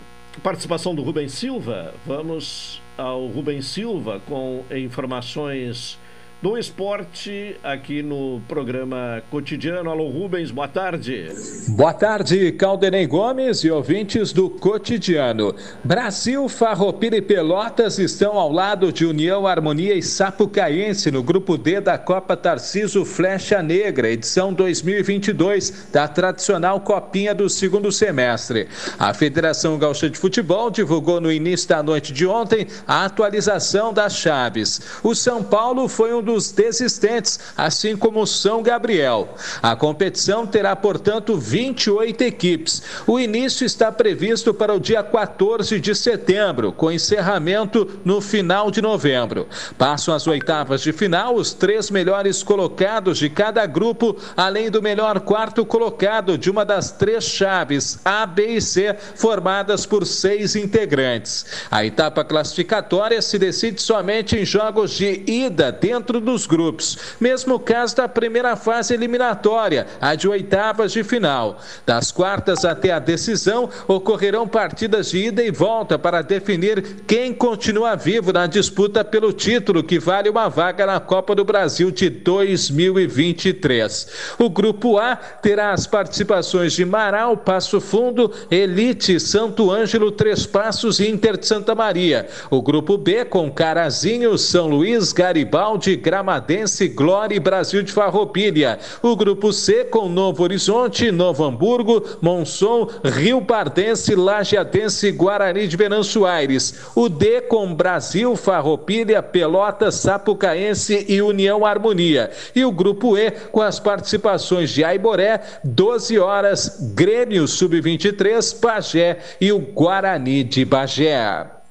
participação do Rubem Silva. Vamos ao Rubem Silva com informações do esporte aqui no programa cotidiano. Alô Rubens, boa tarde. Boa tarde, Caldenei Gomes e ouvintes do cotidiano. Brasil, Farroupilha e Pelotas estão ao lado de União, Harmonia e Sapucaense no grupo D da Copa Tarciso Flecha Negra, edição 2022 da tradicional Copinha do segundo semestre. A Federação Gaúcha de Futebol divulgou no início da noite de ontem a atualização das chaves. O São Paulo foi um dos dos desistentes, assim como São Gabriel. A competição terá, portanto, 28 equipes. O início está previsto para o dia 14 de setembro, com encerramento no final de novembro. Passam as oitavas de final os três melhores colocados de cada grupo, além do melhor quarto colocado de uma das três chaves A, B e C, formadas por seis integrantes. A etapa classificatória se decide somente em jogos de ida dentro dos grupos, mesmo caso da primeira fase eliminatória, a de oitavas de final. Das quartas até a decisão, ocorrerão partidas de ida e volta para definir quem continua vivo na disputa pelo título que vale uma vaga na Copa do Brasil de 2023. O grupo A terá as participações de Marau, Passo Fundo, Elite, Santo Ângelo, Três Passos e Inter de Santa Maria. O grupo B com Carazinho, São Luís, Garibaldi, Gramadense, Glória e Brasil de Farroupilha. O grupo C com Novo Horizonte, Novo Hamburgo, Monson, Rio Pardense, Lajeadense e Guarani de Venâncio Aires. O D com Brasil, Farroupilha, Pelotas, Sapucaense e União Harmonia. E o grupo E com as participações de Aiboré, 12 horas, Grêmio Sub-23, Pagé e o Guarani de Bagé.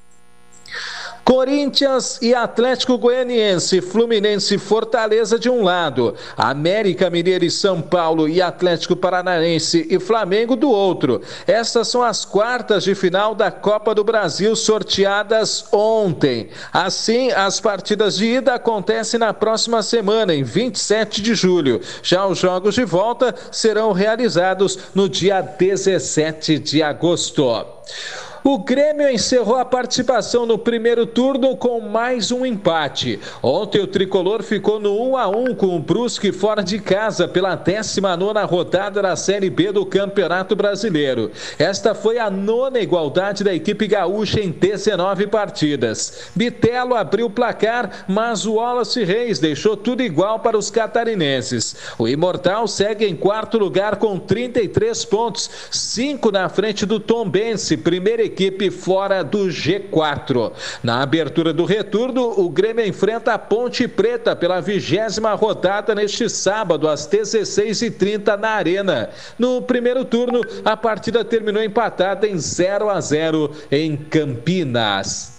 Corinthians e Atlético Goianiense, Fluminense e Fortaleza de um lado, América Mineiro e São Paulo e Atlético Paranaense e Flamengo do outro. Essas são as quartas de final da Copa do Brasil sorteadas ontem. Assim, as partidas de ida acontecem na próxima semana, em 27 de julho. Já os jogos de volta serão realizados no dia 17 de agosto. O Grêmio encerrou a participação no primeiro turno com mais um empate. Ontem o tricolor ficou no 1 a 1 com o Brusque fora de casa pela 19 rodada da Série B do Campeonato Brasileiro. Esta foi a nona igualdade da equipe gaúcha em 19 partidas. Bitelo abriu o placar, mas o Wallace Reis deixou tudo igual para os catarinenses. O Imortal segue em quarto lugar com 33 pontos, 5 na frente do Tom Bense, primeira equipe fora do G4. Na abertura do retorno, o Grêmio enfrenta a Ponte Preta pela vigésima rodada neste sábado, às 16h30 na Arena. No primeiro turno, a partida terminou empatada em 0 a 0 em Campinas.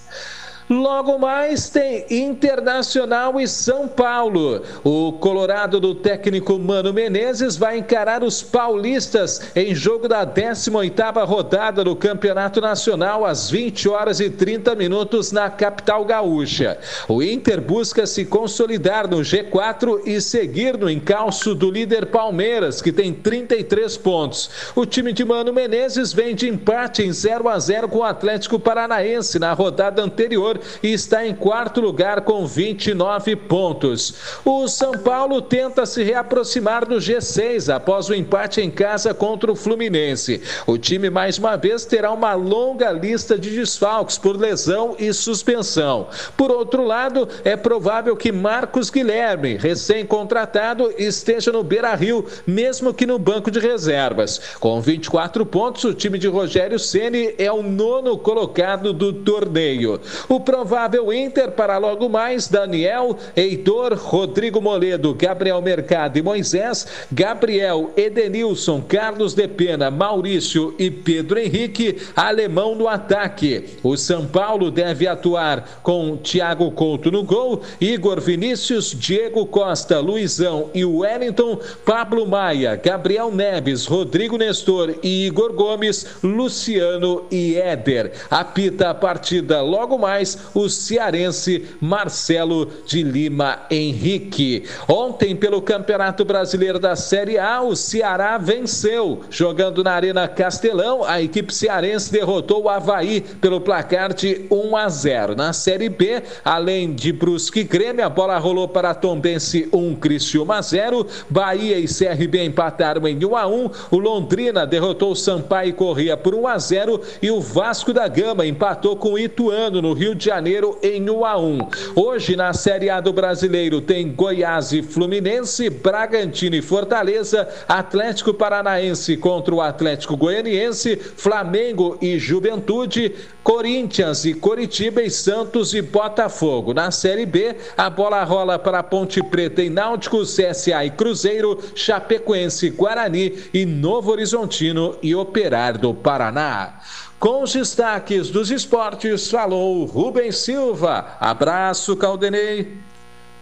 Logo mais tem Internacional e São Paulo. O Colorado do técnico Mano Menezes vai encarar os paulistas em jogo da 18ª rodada do Campeonato Nacional às 20 horas e 30 minutos na capital gaúcha. O Inter busca se consolidar no G4 e seguir no encalço do líder Palmeiras, que tem 33 pontos. O time de Mano Menezes vem de empate em 0 a 0 com o Atlético Paranaense na rodada anterior e está em quarto lugar com 29 pontos. O São Paulo tenta se reaproximar do G6 após o empate em casa contra o Fluminense. O time mais uma vez terá uma longa lista de desfalques por lesão e suspensão. Por outro lado, é provável que Marcos Guilherme, recém-contratado, esteja no Beira-Rio, mesmo que no banco de reservas. Com 24 pontos, o time de Rogério Ceni é o nono colocado do torneio. O provável Inter para logo mais Daniel, Heitor, Rodrigo Moledo, Gabriel Mercado e Moisés, Gabriel, Edenilson, Carlos de Pena, Maurício e Pedro Henrique, alemão no ataque. O São Paulo deve atuar com Thiago Couto no gol, Igor Vinícius, Diego Costa, Luizão e Wellington, Pablo Maia, Gabriel Neves, Rodrigo Nestor e Igor Gomes, Luciano e Éder. Apita a partida logo mais o cearense Marcelo de Lima Henrique. Ontem, pelo Campeonato Brasileiro da Série A, o Ceará venceu. Jogando na Arena Castelão, a equipe cearense derrotou o Havaí pelo placar de 1 a 0. Na Série B, além de Brusque e Grêmio, a bola rolou para Tombense 1, Criciúma 0. Bahia e CRB empataram em 1 a 1. O Londrina derrotou o Sampaio Corrêa por 1 a 0 e o Vasco da Gama empatou com o Ituano no Rio de Janeiro em 1 a 1. Hoje na Série A do Brasileiro tem Goiás e Fluminense, Bragantino e Fortaleza, Atlético Paranaense contra o Atlético Goianiense, Flamengo e Juventude, Corinthians e Coritiba e Santos e Botafogo. Na Série B, a bola rola para Ponte Preta e Náutico, CSA e Cruzeiro, Chapecoense, Guarani e Novo Horizontino e Operário do Paraná. Com os destaques dos esportes, falou Rubens Silva. Abraço, Caldenei.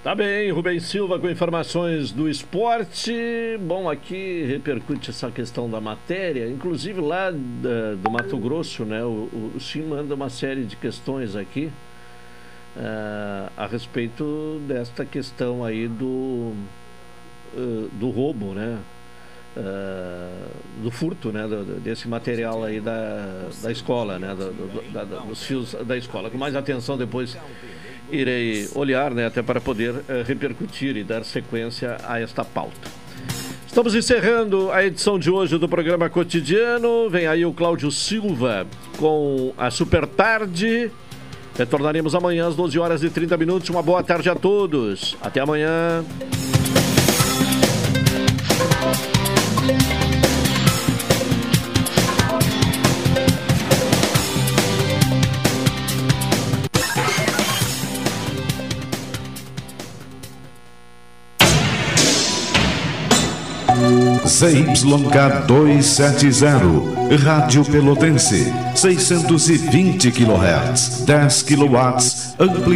Tá bem, Rubens Silva com informações do esporte. Bom, aqui repercute essa questão da matéria, inclusive lá da, do Mato Grosso, né? O, o, o Sim manda uma série de questões aqui. uh, a respeito desta questão aí do, uh, do roubo, né? Uh, do furto, né, do, desse material aí da, da escola, né, do, do, da, dos fios da escola. Com mais atenção depois irei olhar, né, até para poder uh, repercutir e dar sequência a esta pauta. Estamos encerrando a edição de hoje do programa cotidiano. Vem aí o Cláudio Silva com a Super Tarde. Retornaremos amanhã às 12 horas e 30 minutos. Uma boa tarde a todos. Até amanhã. ZYK 270, Rádio Pelotense, 620 kHz, 10 kW, amplitude.